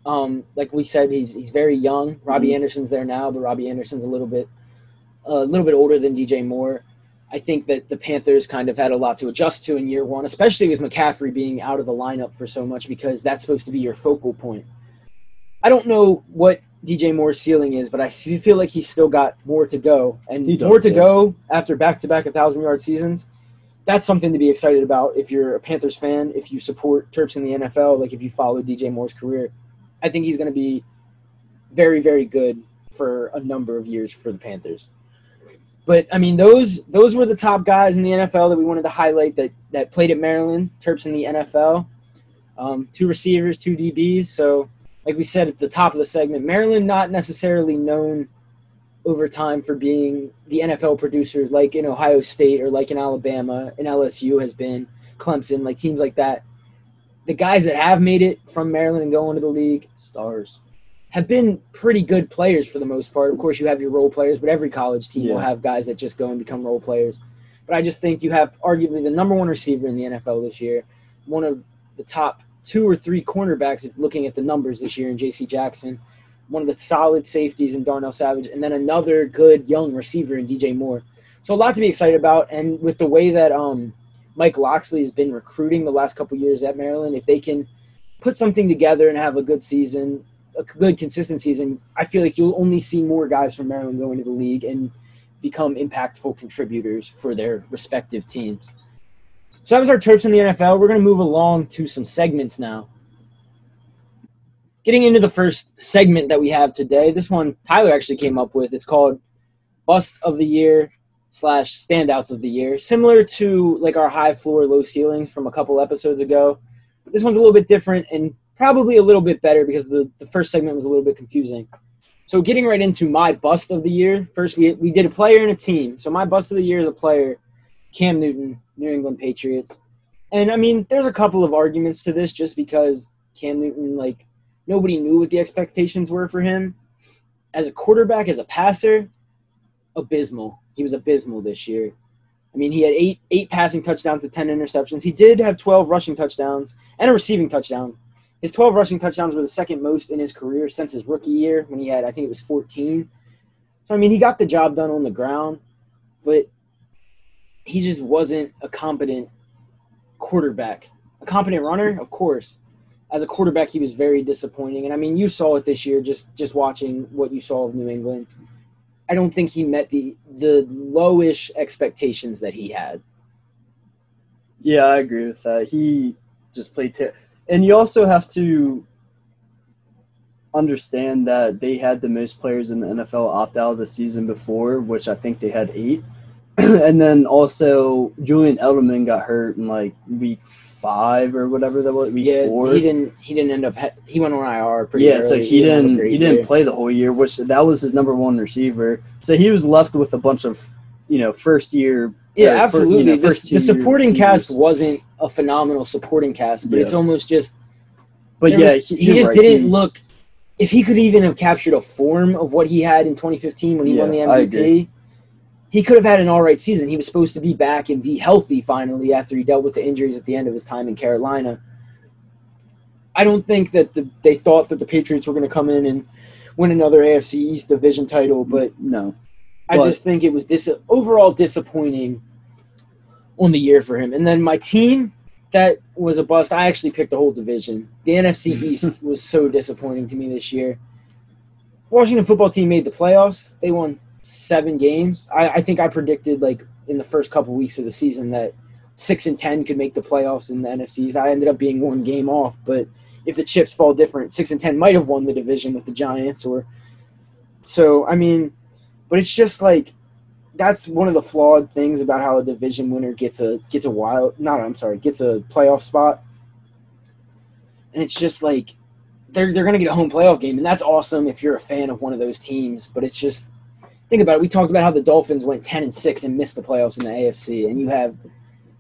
um, like we said, he's he's very young. Robbie Mhm. Anderson's there now, but Robbie Anderson's a little bit a little bit older than DJ Moore. I think that the Panthers kind of had a lot to adjust to in year one, especially with McCaffrey being out of the lineup for so much because that's supposed to be your focal point. I don't know what DJ Moore's ceiling is, but I feel like he's still got more to go, and does, more to yeah. go after back-to-back thousand yard seasons. That's something to be excited about if you're a Panthers fan, if you support Terps in the NFL, like if you follow DJ Moore's career. I think he's going to be very, very good for a number of years for the Panthers. But I mean, those those were the top guys in the NFL that we wanted to highlight that that played at Maryland. Terps in the NFL, um, two receivers, two DBs. So, like we said at the top of the segment, Maryland not necessarily known over time for being the NFL producers like in Ohio State or like in Alabama and LSU has been Clemson, like teams like that. The guys that have made it from Maryland and go into the league Stars. have been pretty good players for the most part. Of course, you have your role players, but every college team will have guys that just go and become role players. But I just think you have arguably the number one receiver in the NFL this year, one of the top two or three cornerbacks, if looking at the numbers this year in J.C. Jackson, one of the solid safeties in Darnell Savage, and then another good young receiver in DJ Moore. So a lot to be excited about, and with the way that um, Mike Locksley has been recruiting the last couple years at Maryland, if they can put something together and have a good season, a good consistent season, I feel like you'll only see more guys from Maryland go into the league and become impactful contributors for their respective teams. So that was our Terps in the NFL. We're going to move along to some segments now. Getting into the first segment that we have today, this one Tyler actually came up with. It's called Bust of the Year slash Standouts of the Year, similar to like our high floor, low ceilings from a couple episodes ago. This one's a little bit different and probably a little bit better because the, the first segment was a little bit confusing. So getting right into my bust of the year. First, we, we did a player and a team. So my bust of the year is a player, Cam Newton, New England Patriots. And I mean, there's a couple of arguments to this just because Cam Newton, like, nobody knew what the expectations were for him. As a quarterback, as a passer, abysmal. He was abysmal this year. I mean, he had eight eight passing touchdowns to ten interceptions. He did have twelve rushing touchdowns and a receiving touchdown. His 12 rushing touchdowns were the second most in his career since his rookie year when he had, I think it was 14. So, I mean, he got the job done on the ground, but he just wasn't a competent quarterback. A competent runner, of course. As a quarterback, he was very disappointing. And I mean, you saw it this year just just watching what you saw of New England. I don't think he met the the lowish expectations that he had. Yeah, I agree with that. He just played ter- and you also have to understand that they had the most players in the NFL opt out of the season before, which I think they had eight. and then also Julian Edelman got hurt in like week five or whatever that was week yeah, four. he didn't he didn't end up ha- he went on IR pretty yeah, so early. he have a didn't great he didn't year. play the whole year, which that was his number one receiver. So he was left with a bunch of you know first year. Yeah, fir- you absolutely. know, The- the, supporting cast wasn't a phenomenal supporting cast, but Yeah. it's almost just But yeah, was- he, he, just right. didn't He- look. If he could even have captured a form of what he had in 2015 when he won the Yeah, I agree. MVP, he could have had an all right season. He was supposed to be back and be healthy finally after he dealt with the injuries at the end of his time in Carolina. I don't think that the, they thought that the Patriots were going to come in and win another AFC East division title, but no. I But- just think it was dis- overall disappointing on the year for him. And then my team, that was a bust. I actually picked the whole division. The NFC East was so disappointing to me this year. Washington football team made the playoffs. They won seven games. I, I think I predicted like in the first couple weeks of the season that six and ten could make the playoffs in the NFCs. I ended up being one game off, but if the chips fall different, six and ten might have won the division with the Giants. Or so I mean, but it's just like that's one of the flawed things about how a division winner gets a gets a wild not I'm sorry gets a playoff spot, and it's just like they're they're gonna get a home playoff game, and that's awesome if you're a fan of one of those teams. But it's just think about it. We talked about how the Dolphins went ten and six and missed the playoffs in the AFC, and you have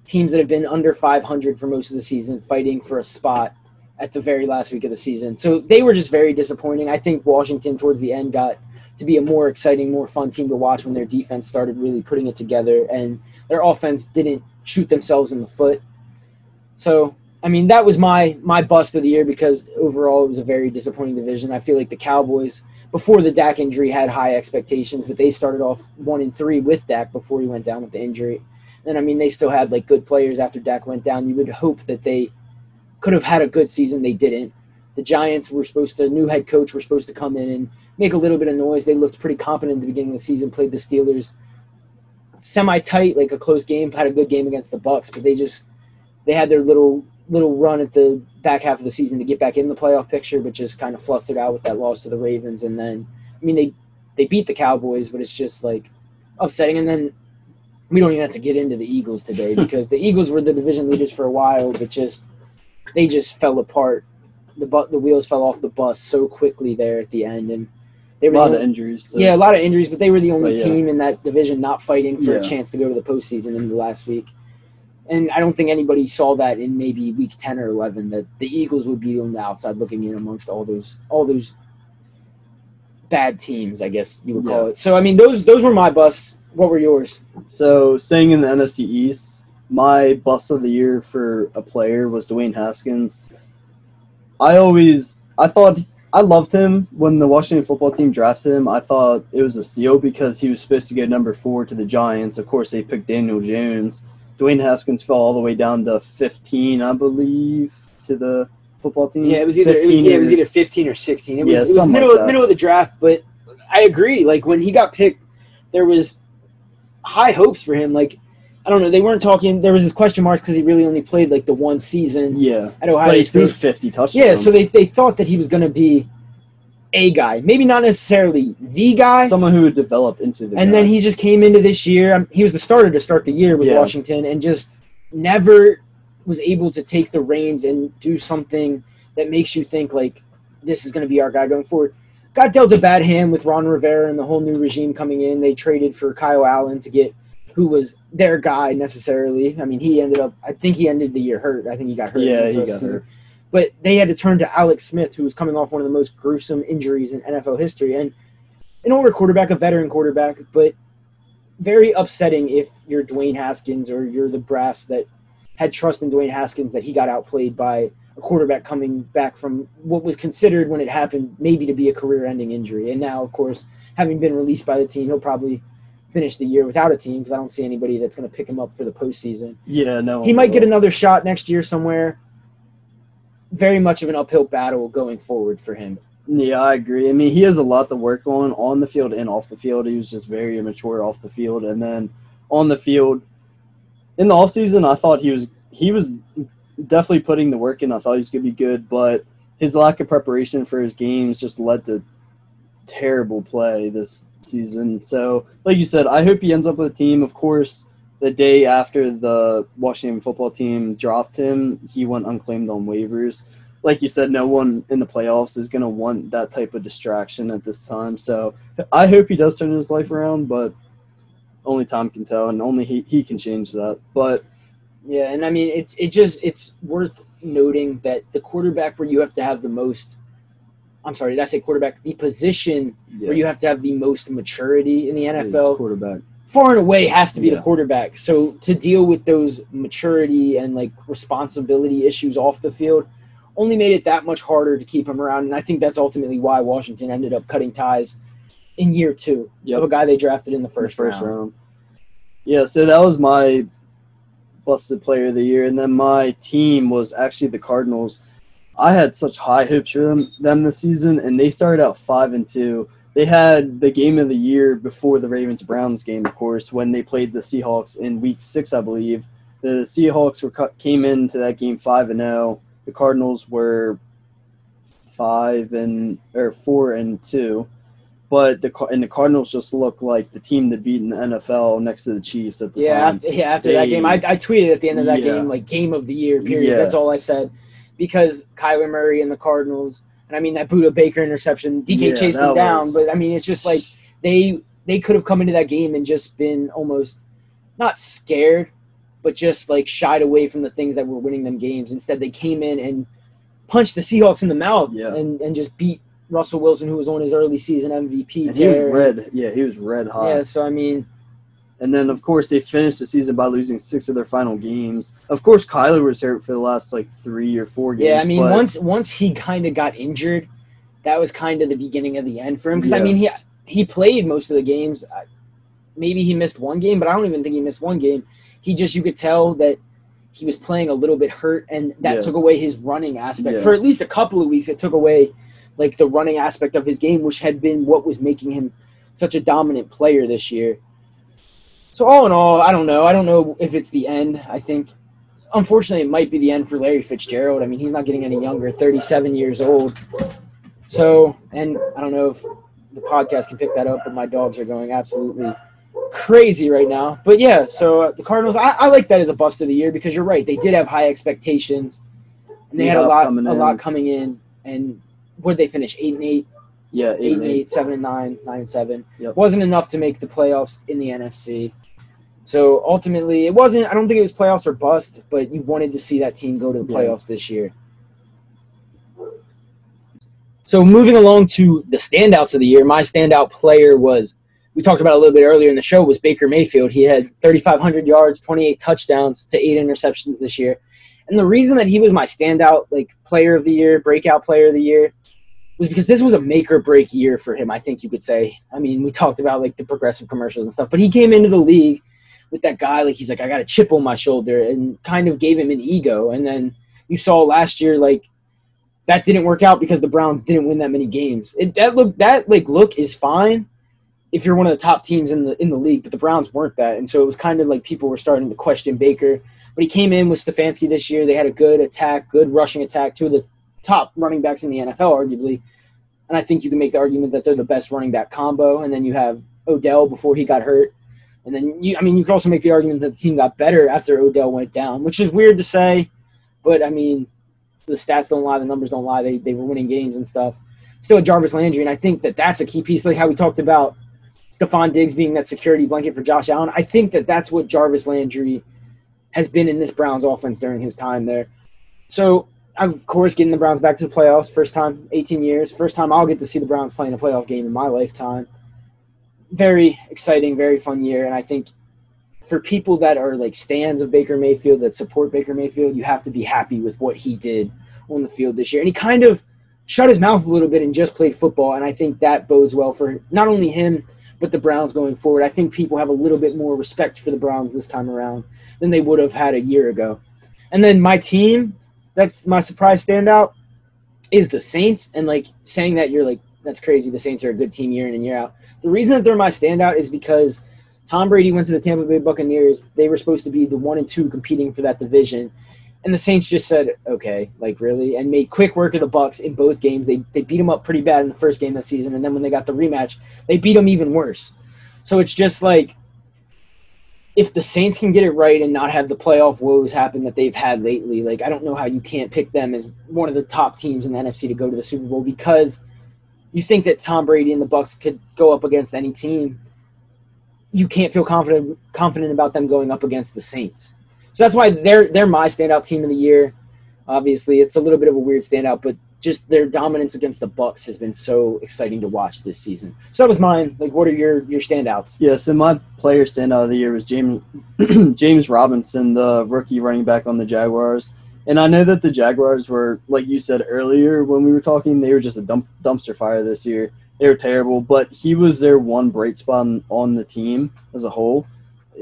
teams that have been under 500 for most of the season fighting for a spot at the very last week of the season. So they were just very disappointing. I think Washington towards the end got to be a more exciting, more fun team to watch when their defense started really putting it together and their offense didn't shoot themselves in the foot. So I mean, that was my my bust of the year because overall it was a very disappointing division. I feel like the Cowboys before the Dak injury had high expectations, but they started off one and three with Dak before he went down with the injury. And I mean, they still had like good players after Dak went down. You would hope that they could have had a good season. They didn't. The Giants were supposed to new head coach were supposed to come in and make a little bit of noise. They looked pretty competent at the beginning of the season. Played the Steelers semi tight, like a close game. Had a good game against the Bucks, but they just they had their little little run at the back half of the season to get back in the playoff picture, but just kind of flustered out with that loss to the Ravens. And then, I mean, they they beat the Cowboys, but it's just like upsetting. And then we don't even have to get into the Eagles today because the Eagles were the division leaders for a while, but just they just fell apart. The bu- the wheels fell off the bus so quickly there at the end, and they were A lot the of injuries. so- yeah, a lot of injuries, but they were the only But, yeah. team in that division not fighting for a chance to go to the postseason in the last week. And I don't think anybody saw that in maybe week ten or eleven that the Eagles would be on the outside looking in amongst all those all those bad teams, I guess you would call Yeah. it. So I mean those those were my busts. What were yours? So staying in the NFC East, my bust of the year for a player was Dwayne Haskins. I always I thought I loved him when the Washington football team drafted him. I thought it was a steal because he was supposed to go number four to the Giants. Of course, they picked Daniel Jones. Dwayne Haskins fell all the way down to 15, I believe, to the football team. Yeah, it was either it was, 15 yeah, it was or either fifteen or sixteen. It was, Yeah, it was middle like middle of the draft, but I agree. Like when he got picked, there was high hopes for him. Like I don't know, they weren't talking. There was this question marks because he really only played like the one season Yeah, at Ohio but he threw 50 touchdowns. Yeah, so they, they thought that he was going to be a guy, maybe not necessarily the guy. someone who would develop into the and guy. then he just came into this year. um, He was the starter to start the year with Yeah. Washington, and just never was able to take the reins and do something that makes you think like this is going to be our guy going forward. Got dealt a bad hand with Ron Rivera and the whole new regime coming in. They traded for Kyle Allen to get who was their guy necessarily. I mean, he ended up. I think he ended the year hurt. I think he got hurt. Yeah, he got season. hurt. But they had to turn to Alex Smith, who was coming off one of the most gruesome injuries in NFL history, and an older quarterback, a veteran quarterback, but very upsetting if you're Dwayne Haskins or you're the brass that had trust in Dwayne Haskins that he got outplayed by a quarterback coming back from what was considered when it happened maybe to be a career-ending injury. And now, of course, having been released by the team, he'll probably finish the year without a team because I don't see anybody that's going to pick him up for the postseason. yeah, no, He might get another shot next year somewhere. Very much of an uphill battle going forward for him. Yeah, I agree. I mean, he has a lot to work on on the field and off the field. He was just very immature off the field, and then on the field, in the offseason, I thought he was he was definitely putting the work in. I thought he was going to be good, but his lack of preparation for his games just led to terrible play this season. So, like you said, I hope he ends up with a team. Of course, the day after the Washington football team dropped him, he went unclaimed on waivers like you said, no one in the playoffs is going to want that type of distraction at this time. So I hope he does turn his life around, but only time can tell, and only he, he can change that. But Yeah, and I mean it it just it's worth noting that the quarterback where you have to have the most I'm sorry, did I say quarterback? The position yeah, where you have to have the most maturity in the NFL quarterback. Far and away has to be Yeah. the quarterback. So to deal with those maturity and like responsibility issues off the field only made it that much harder to keep him around. And I think that's ultimately why Washington ended up cutting ties in year two Yep. of a guy they drafted in the in the first, round. Yeah, so that was my busted player of the year, and then my team was actually the Cardinals. I had such high hopes for them them this season, and they started out five and two. They had the game of the year before the Ravens Browns game, of course, when they played the Seahawks in Week Six, I believe. The Seahawks were cut, came into that game five and zero. The Cardinals were five and or four and two, but the and the Cardinals just looked like the team that beat in the NFL next to the Chiefs at the Yeah, time. after, yeah, after that game, I, I tweeted at the end of that Yeah. game like game of the year. Period. Yeah. That's all I said because Kyler Murray and the Cardinals, and I mean that Budda Baker interception. DK Yeah, chased him down, was- but I mean it's just like they they could have come into that game and just been almost not scared, but just like shied away from the things that were winning them games. Instead, they came in and punched the Seahawks in the mouth Yeah. and and just beat Russell Wilson, who was on his early season MVP. And he was red. Yeah, he was red hot. Yeah, so I mean, And then, of course, they finished the season by losing six of their final games. Of course, Kyler was hurt for the last like three or four games. Yeah, I mean, once once he kind of got injured, that was kind of the beginning of the end for him. Because I mean, he he played most of the games. Maybe he missed one game, but I don't even think he missed one game. He just you could tell that he was playing a little bit hurt, and that Yeah. took away his running aspect Yeah. for at least a couple of weeks. It took away like the running aspect of his game, which had been what was making him such a dominant player this year. So all in all, I don't know. I don't know if it's the end. I think unfortunately, it might be the end for Larry Fitzgerald. I mean, he's not getting any younger, 37 years old. So, and I don't know if the podcast can pick that up, but my dogs are going absolutely crazy right now. But yeah, so uh, the Cardinals, I, I like that as a bust of the year because you're right. They did have high expectations, and they had a lot, a in. lot coming in. And where did they finish? Eight and eight, yeah, eight and eight, seven and nine, nine and seven. Yep. Wasn't enough to make the playoffs in the NFC. So ultimately, it wasn't. I don't think it was playoffs or bust, but you wanted to see that team go to the Yeah. playoffs this year. So moving along to the standouts of the year, my standout player was we talked about a little bit earlier in the show was Baker Mayfield. He had 3,500 yards, 28 touchdowns to eight interceptions this year, and the reason that he was my standout like player of the year, breakout player of the year, was because this was a make or break year for him. I think you could say. I mean, we talked about like the progressive commercials and stuff, but he came into the league with that guy like he's like I got a chip on my shoulder and kind of gave him an ego. And then you saw last year like that didn't work out because the Browns didn't win that many games. It, that look that like look is fine if you're one of the top teams in the in the league, but the Browns weren't that, and so it was kind of like people were starting to question Baker. But he came in with Stefanski this year. They had a good attack, good rushing attack, two of the top running backs in the NFL, arguably. And I think you can make the argument that they're the best running back combo. And then you have Odell before he got hurt. And then you, I mean, you could also make the argument that the team got better after Odell went down, which is weird to say, but I mean, the stats don't lie, the numbers don't lie. They they were winning games and stuff. Still Jarvis Landry, and I think that that's a key piece, like how we talked about Stefon Diggs being that security blanket for Josh Allen. I think that that's what Jarvis Landry has been in this Browns offense during his time there. So, of course, getting the Browns back to the playoffs, first time 18 years, first time I'll get to see the Browns playing a playoff game in my lifetime. Very exciting, very fun year, and I think for people that are like stands of Baker Mayfield that support Baker Mayfield, you have to be happy with what he did on the field this year. And he kind of shut his mouth a little bit and just played football, and I think that bodes well for not only him but the Browns going forward. I think people have a little bit more respect for the Browns this time around than they would have had a year ago. And then my team, that's my surprise standout, is the Saints. And like saying that you're like, that's crazy. The Saints are a good team year in and year out. The reason that they're my standout is because Tom Brady went to the Tampa Bay Buccaneers. They were supposed to be the one and two competing for that division. And the Saints just said, okay, like really, and made quick work of the Bucks in both games. They they beat them up pretty bad in the first game of the season, and then when they got the rematch, they beat them even worse. So it's just like if the Saints can get it right and not have the playoff woes happen that they've had lately, like I don't know how you can't pick them as one of the top teams in the NFC to go to the Super Bowl because you think that Tom Brady and the Bucks could go up against any team. You can't feel confident confident about them going up against the Saints. So that's why they're they're my standout team of the year. Obviously, it's a little bit of a weird standout, but just their dominance against the Bucks has been so exciting to watch this season. So that was mine. Like, what are your your standouts? Yeah, so my player standout of the year was James James Robinson, the rookie running back on the Jaguars. And I know that the Jaguars were, like you said earlier when we were talking, they were just a dump, dumpster fire this year. They were terrible, but he was their one bright spot on, on the team as a whole.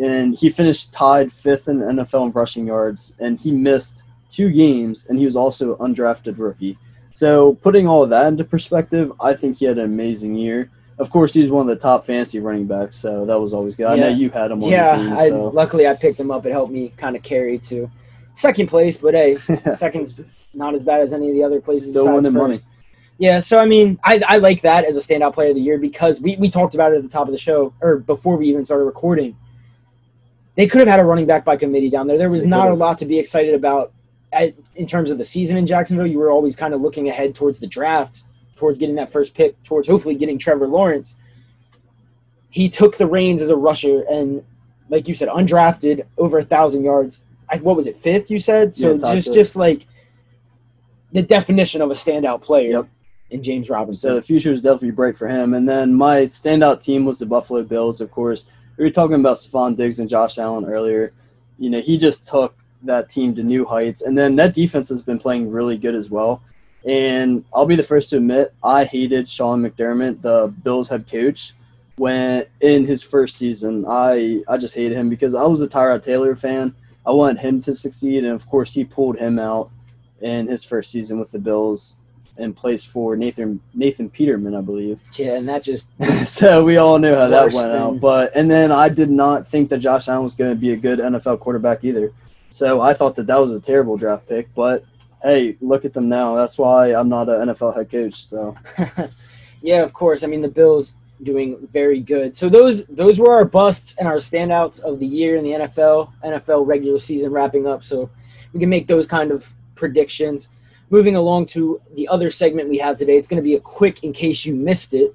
And he finished tied fifth in the NFL in rushing yards, and he missed two games, and he was also undrafted rookie. So putting all of that into perspective, I think he had an amazing year. Of course, he's one of the top fantasy running backs, so that was always good. Yeah. I know you had him on Yeah, the team. I, So. luckily I picked him up. It helped me kind of carry to second place, but hey, second's not as bad as any of the other places. Still winning money. Yeah, so I mean, I, I like that as a standout player of the year because we, we talked about it at the top of the show or before we even started recording. They could have had a running back by committee down there. There was They not a lot to be excited about at, in terms of the season in Jacksonville. You were always kind of looking ahead towards the draft, towards getting that first pick, towards hopefully getting Trevor Lawrence. He took the reins as a rusher and, like you said, undrafted, over a thousand yards. I, what was it, fifth? You said so. Yeah, just just like the definition of a standout player Yep. in James Robinson. So the future is definitely bright for him. And then my standout team was the Buffalo Bills, of course. We were talking about Stefon Diggs and Josh Allen earlier. You know, he just took that team to new heights. And then that defense has been playing really good as well. And I'll be the first to admit, I hated Sean McDermott, the Bills head coach, when in his first season. I, I just hated him because I was a Tyrod Taylor fan. I wanted him to succeed. And of course, he pulled him out in his first season with the Bills in place for Nathan Nathan Peterman, I believe. Yeah, and that just so we all knew how that went than- out. But and then I did not think that Josh Allen was going to be a good NFL quarterback either. So I thought that that was a terrible draft pick. But hey, look at them now. That's why I'm not an NFL head coach. So yeah, of course. I mean, the Bills doing very good. So those those were our busts and our standouts of the year in the NFL. NFL regular season wrapping up, so we can make those kind of predictions. Moving along to the other segment we have today, it's going to be a quick in case you missed it.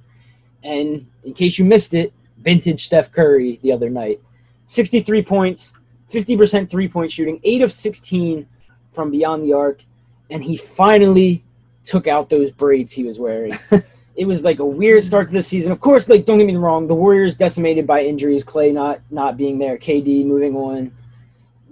And in case you missed it, vintage Steph Curry the other night. 63 points, 50% three point shooting, 8 of 16 from beyond the arc, and he finally took out those braids he was wearing. it was like a weird start to the season. Of course, like don't get me wrong, the Warriors decimated by injuries, Klay not not being there, KD moving on,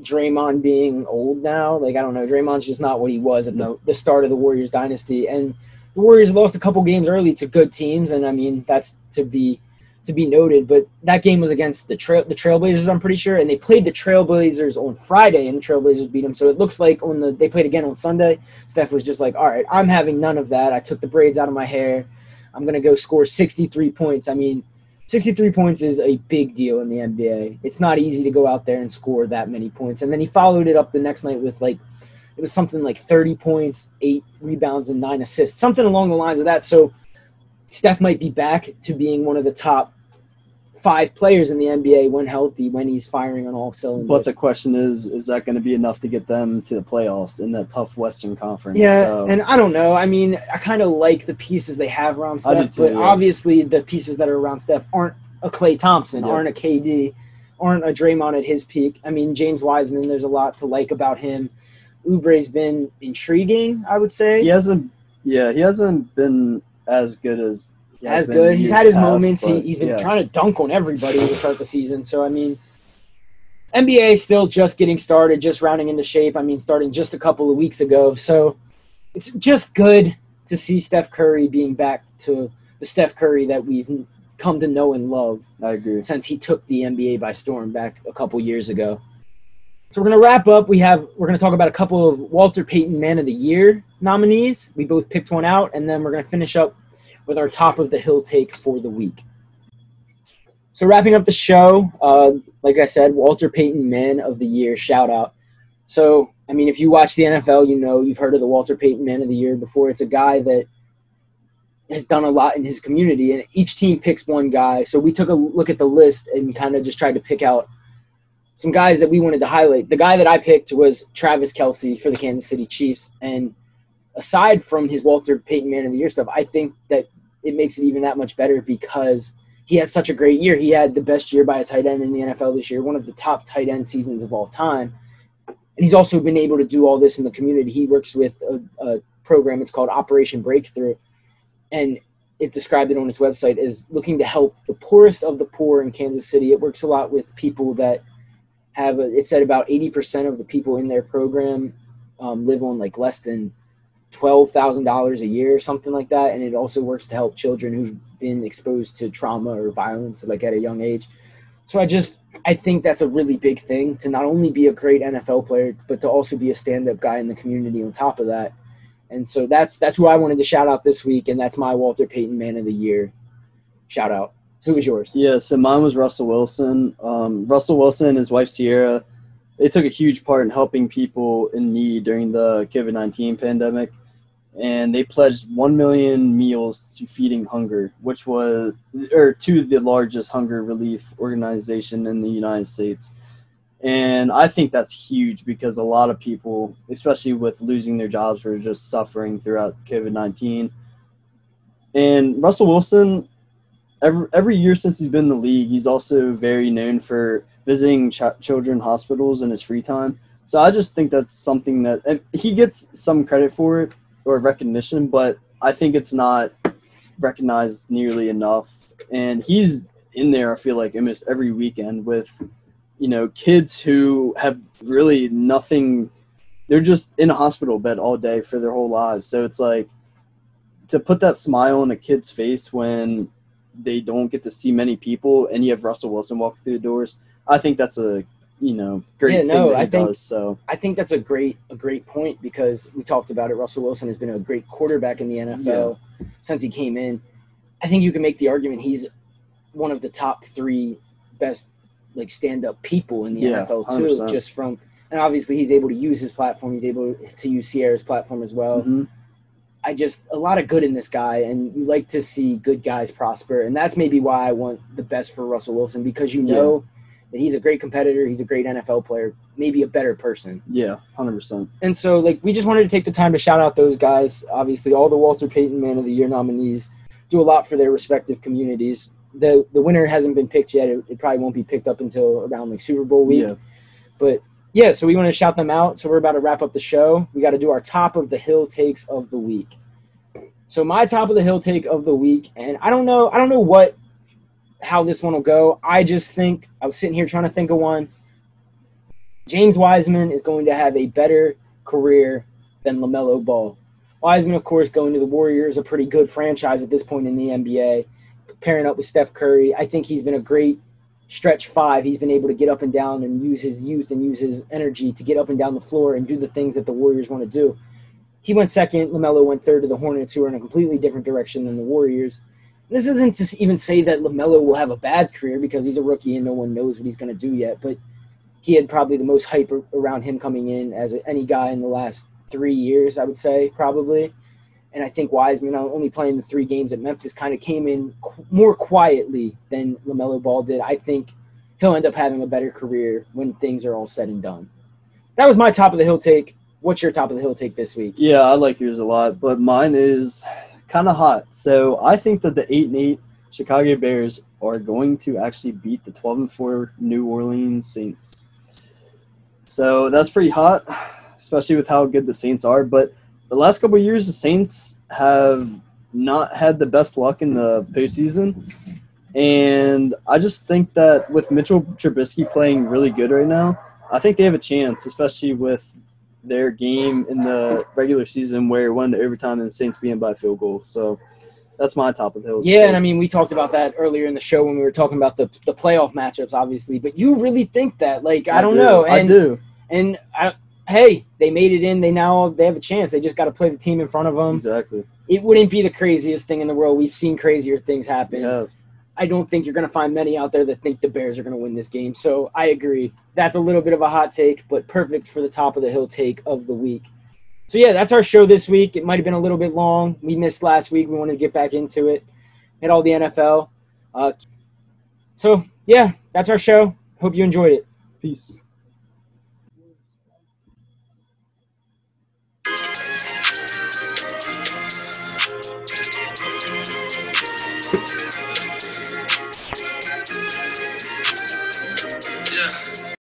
Draymond being old now. Like I don't know, Draymond's just not what he was at the, the start of the Warriors dynasty. And the Warriors lost a couple games early to good teams, and I mean that's to be to be noted. But that game was against the trail the Trailblazers, I'm pretty sure, and they played the Trailblazers on Friday, and the Trailblazers beat them. So it looks like on the they played again on Sunday. Steph was just like, "All right, I'm having none of that. I took the braids out of my hair. I'm gonna go score 63 points." I mean. 63 points is a big deal in the NBA. It's not easy to go out there and score that many points. And then he followed it up the next night with like it was something like 30 points, 8 rebounds and 9 assists. Something along the lines of that. So Steph might be back to being one of the top 5 players in the NBA when healthy, when he's firing on all cylinders. but the question is, is that going to be enough to get them to the playoffs in that tough Western Conference? Yeah, So- and I don't know. I mean, I kind of like the pieces they have around Steph, too, but yeah. obviously the pieces that are around Steph aren't a Klay Thompson, Yeah. aren't a KD, aren't a Draymond at his peak. I mean, James Wiseman, there's a lot to like about him. Oubre's been intriguing, I would say. he hasn't. Yeah, he hasn't been as good as as good. He's had his past, moments. He, but he's been yeah. trying to dunk on everybody to start the season. So I mean, NBA still just getting started, just rounding into shape. I mean, starting just a couple of weeks ago. So it's just good to see Steph Curry being back to the Steph Curry that we've come to know and love I agree. since he took the NBA by storm back a couple years ago. So we're gonna wrap up. We have we're gonna talk about a couple of Walter Payton Man of the Year nominees. We both picked one out, and then we're gonna finish up with our top of the hill take for the week. So wrapping up the show, uh, like I said, Walter Payton Man of the Year shout out. So I mean, if you watch the NFL, you know you've heard of the Walter Payton Man of the Year before. It's a guy that has done a lot in his community, and each team picks one guy. So we took a look at the list and kind of just tried to pick out some guys that we wanted to highlight. The guy that I picked was Travis Kelce for the Kansas City Chiefs, and aside from his Walter Payton Man of the Year stuff, I think that it makes it even that much better because he had such a great year. He had the best year by a tight end in the NFL this year, one of the top tight end seasons of all time. And he's also been able to do all this in the community. He works with a, a program, it's called Operation Breakthrough. And it described it on its website as looking to help the poorest of the poor in Kansas City. It works a lot with people that have, a, it said about 80% of the people in their program um, live on like less than $12,000 a year, something like that. And it also works to help children who've been exposed to trauma or violence like at a young age. So I just, I think that's a really big thing to not only be a great NFL player, but to also be a stand-up guy in the community on top of that. And so that's that's who I wanted to shout out this week, and that's my Walter Payton Man of the Year shout out. Who was yours? Yeah, so mine was Russell Wilson. Um, Russell Wilson and his wife Ciara, they took a huge part in helping people in need during the COVID nineteen pandemic. And they pledged 1 million meals to feeding hunger which was or to the largest hunger relief organization in the united states. And i think that's huge because a lot of people especially with losing their jobs were just suffering throughout covid-19 and russell wilson every, every year since he's been in the league he's also very known for visiting ch- children hospitals in his free time. So i just think that's something that he gets some credit for it or recognition, but I think it's not recognized nearly enough. And he's in there, I feel like, almost every weekend with, you know, kids who have really nothing. They're just in a hospital bed all day for their whole lives. So it's like to put that smile on a kid's face when they don't get to see many people and you have Russell Wilson walk through the doors. I think that's a you know great Yeah, thing no, that he I think- does. So I think that's a great a great point because we talked about it. Russell Wilson has been a great quarterback in the NFL since he came in. I think you can make the argument he's one of the top three best like stand up people in the Yeah, NFL too. 100%. Just from and obviously he's able to use his platform. He's able to use Ciara's platform as well. mhm. I just a lot of good in this guy, and you like to see good guys prosper, and that's maybe why I want the best for Russell Wilson because you know that he's a great competitor, he's a great NFL player, maybe a better person. yeah, hundred percent. And so, like, we just wanted to take the time to shout out those guys. Obviously, all the Walter Payton Man of the Year nominees do a lot for their respective communities. the The winner hasn't been picked yet. It, it probably won't be picked up until around like Super Bowl week. Yeah, But yeah, so we want to shout them out. So we're about to wrap up the show. We got to do our top of the hill takes of the week. So my top of the hill take of the week, and I don't know, I don't know what, how this one will go. I just think I was sitting here trying to think of one. James Wiseman is going to have a better career than LaMelo Ball. Wiseman, of course, going to the Warriors, a pretty good franchise at this point in the NBA. Pairing up with Steph Curry, I think he's been a great stretch five, he's been able to get up and down and use his youth and use his energy to get up and down the floor and do the things that the Warriors want to do. He went second. LaMelo went third to the Hornets, who are in a completely different direction than the Warriors. This isn't to even say that LaMelo will have a bad career because he's a rookie and no one knows what he's going to do yet, but he had probably the most hype around him coming in as any guy in the last three years, I would say, probably. And I think Wiseman, uh, only playing the three games at Memphis, kind of came in more quietly than LaMelo Ball did. I think he'll end up having a better career when things are all said and done. That was my top of the hill take. What's your top of the hill take this week? yeah, I like yours a lot, but mine is kind of hot. So I think that the eight and eight Chicago Bears are going to actually beat the twelve and four New Orleans Saints. So that's pretty hot, especially with how good the Saints are. But the last couple years, the Saints have not had the best luck in the postseason. And I just think that with Mitchell Trubisky playing really good right now, I think they have a chance, especially with their game in the regular season where it went to overtime and the Saints being by field goal. So that's my top of the hill. Yeah, and I mean, we talked about that earlier in the show when we were talking about the the playoff matchups, obviously. But you really think that? Like, I, don't do. know. I do. And I, hey, they made it in. They now they have a chance. They just got to play the team in front of them. Exactly. It wouldn't be the craziest thing in the world. We've seen crazier things happen. I don't think you're going to find many out there that think the Bears are going to win this game. So I agree. That's a little bit of a hot take, but perfect for the top of the hill take of the week. So yeah, that's our show this week. It might have been a little bit long. We missed last week. We wanted to get back into it. Hit all the NFL. Uh, so yeah, that's our show. Hope you enjoyed it. Peace.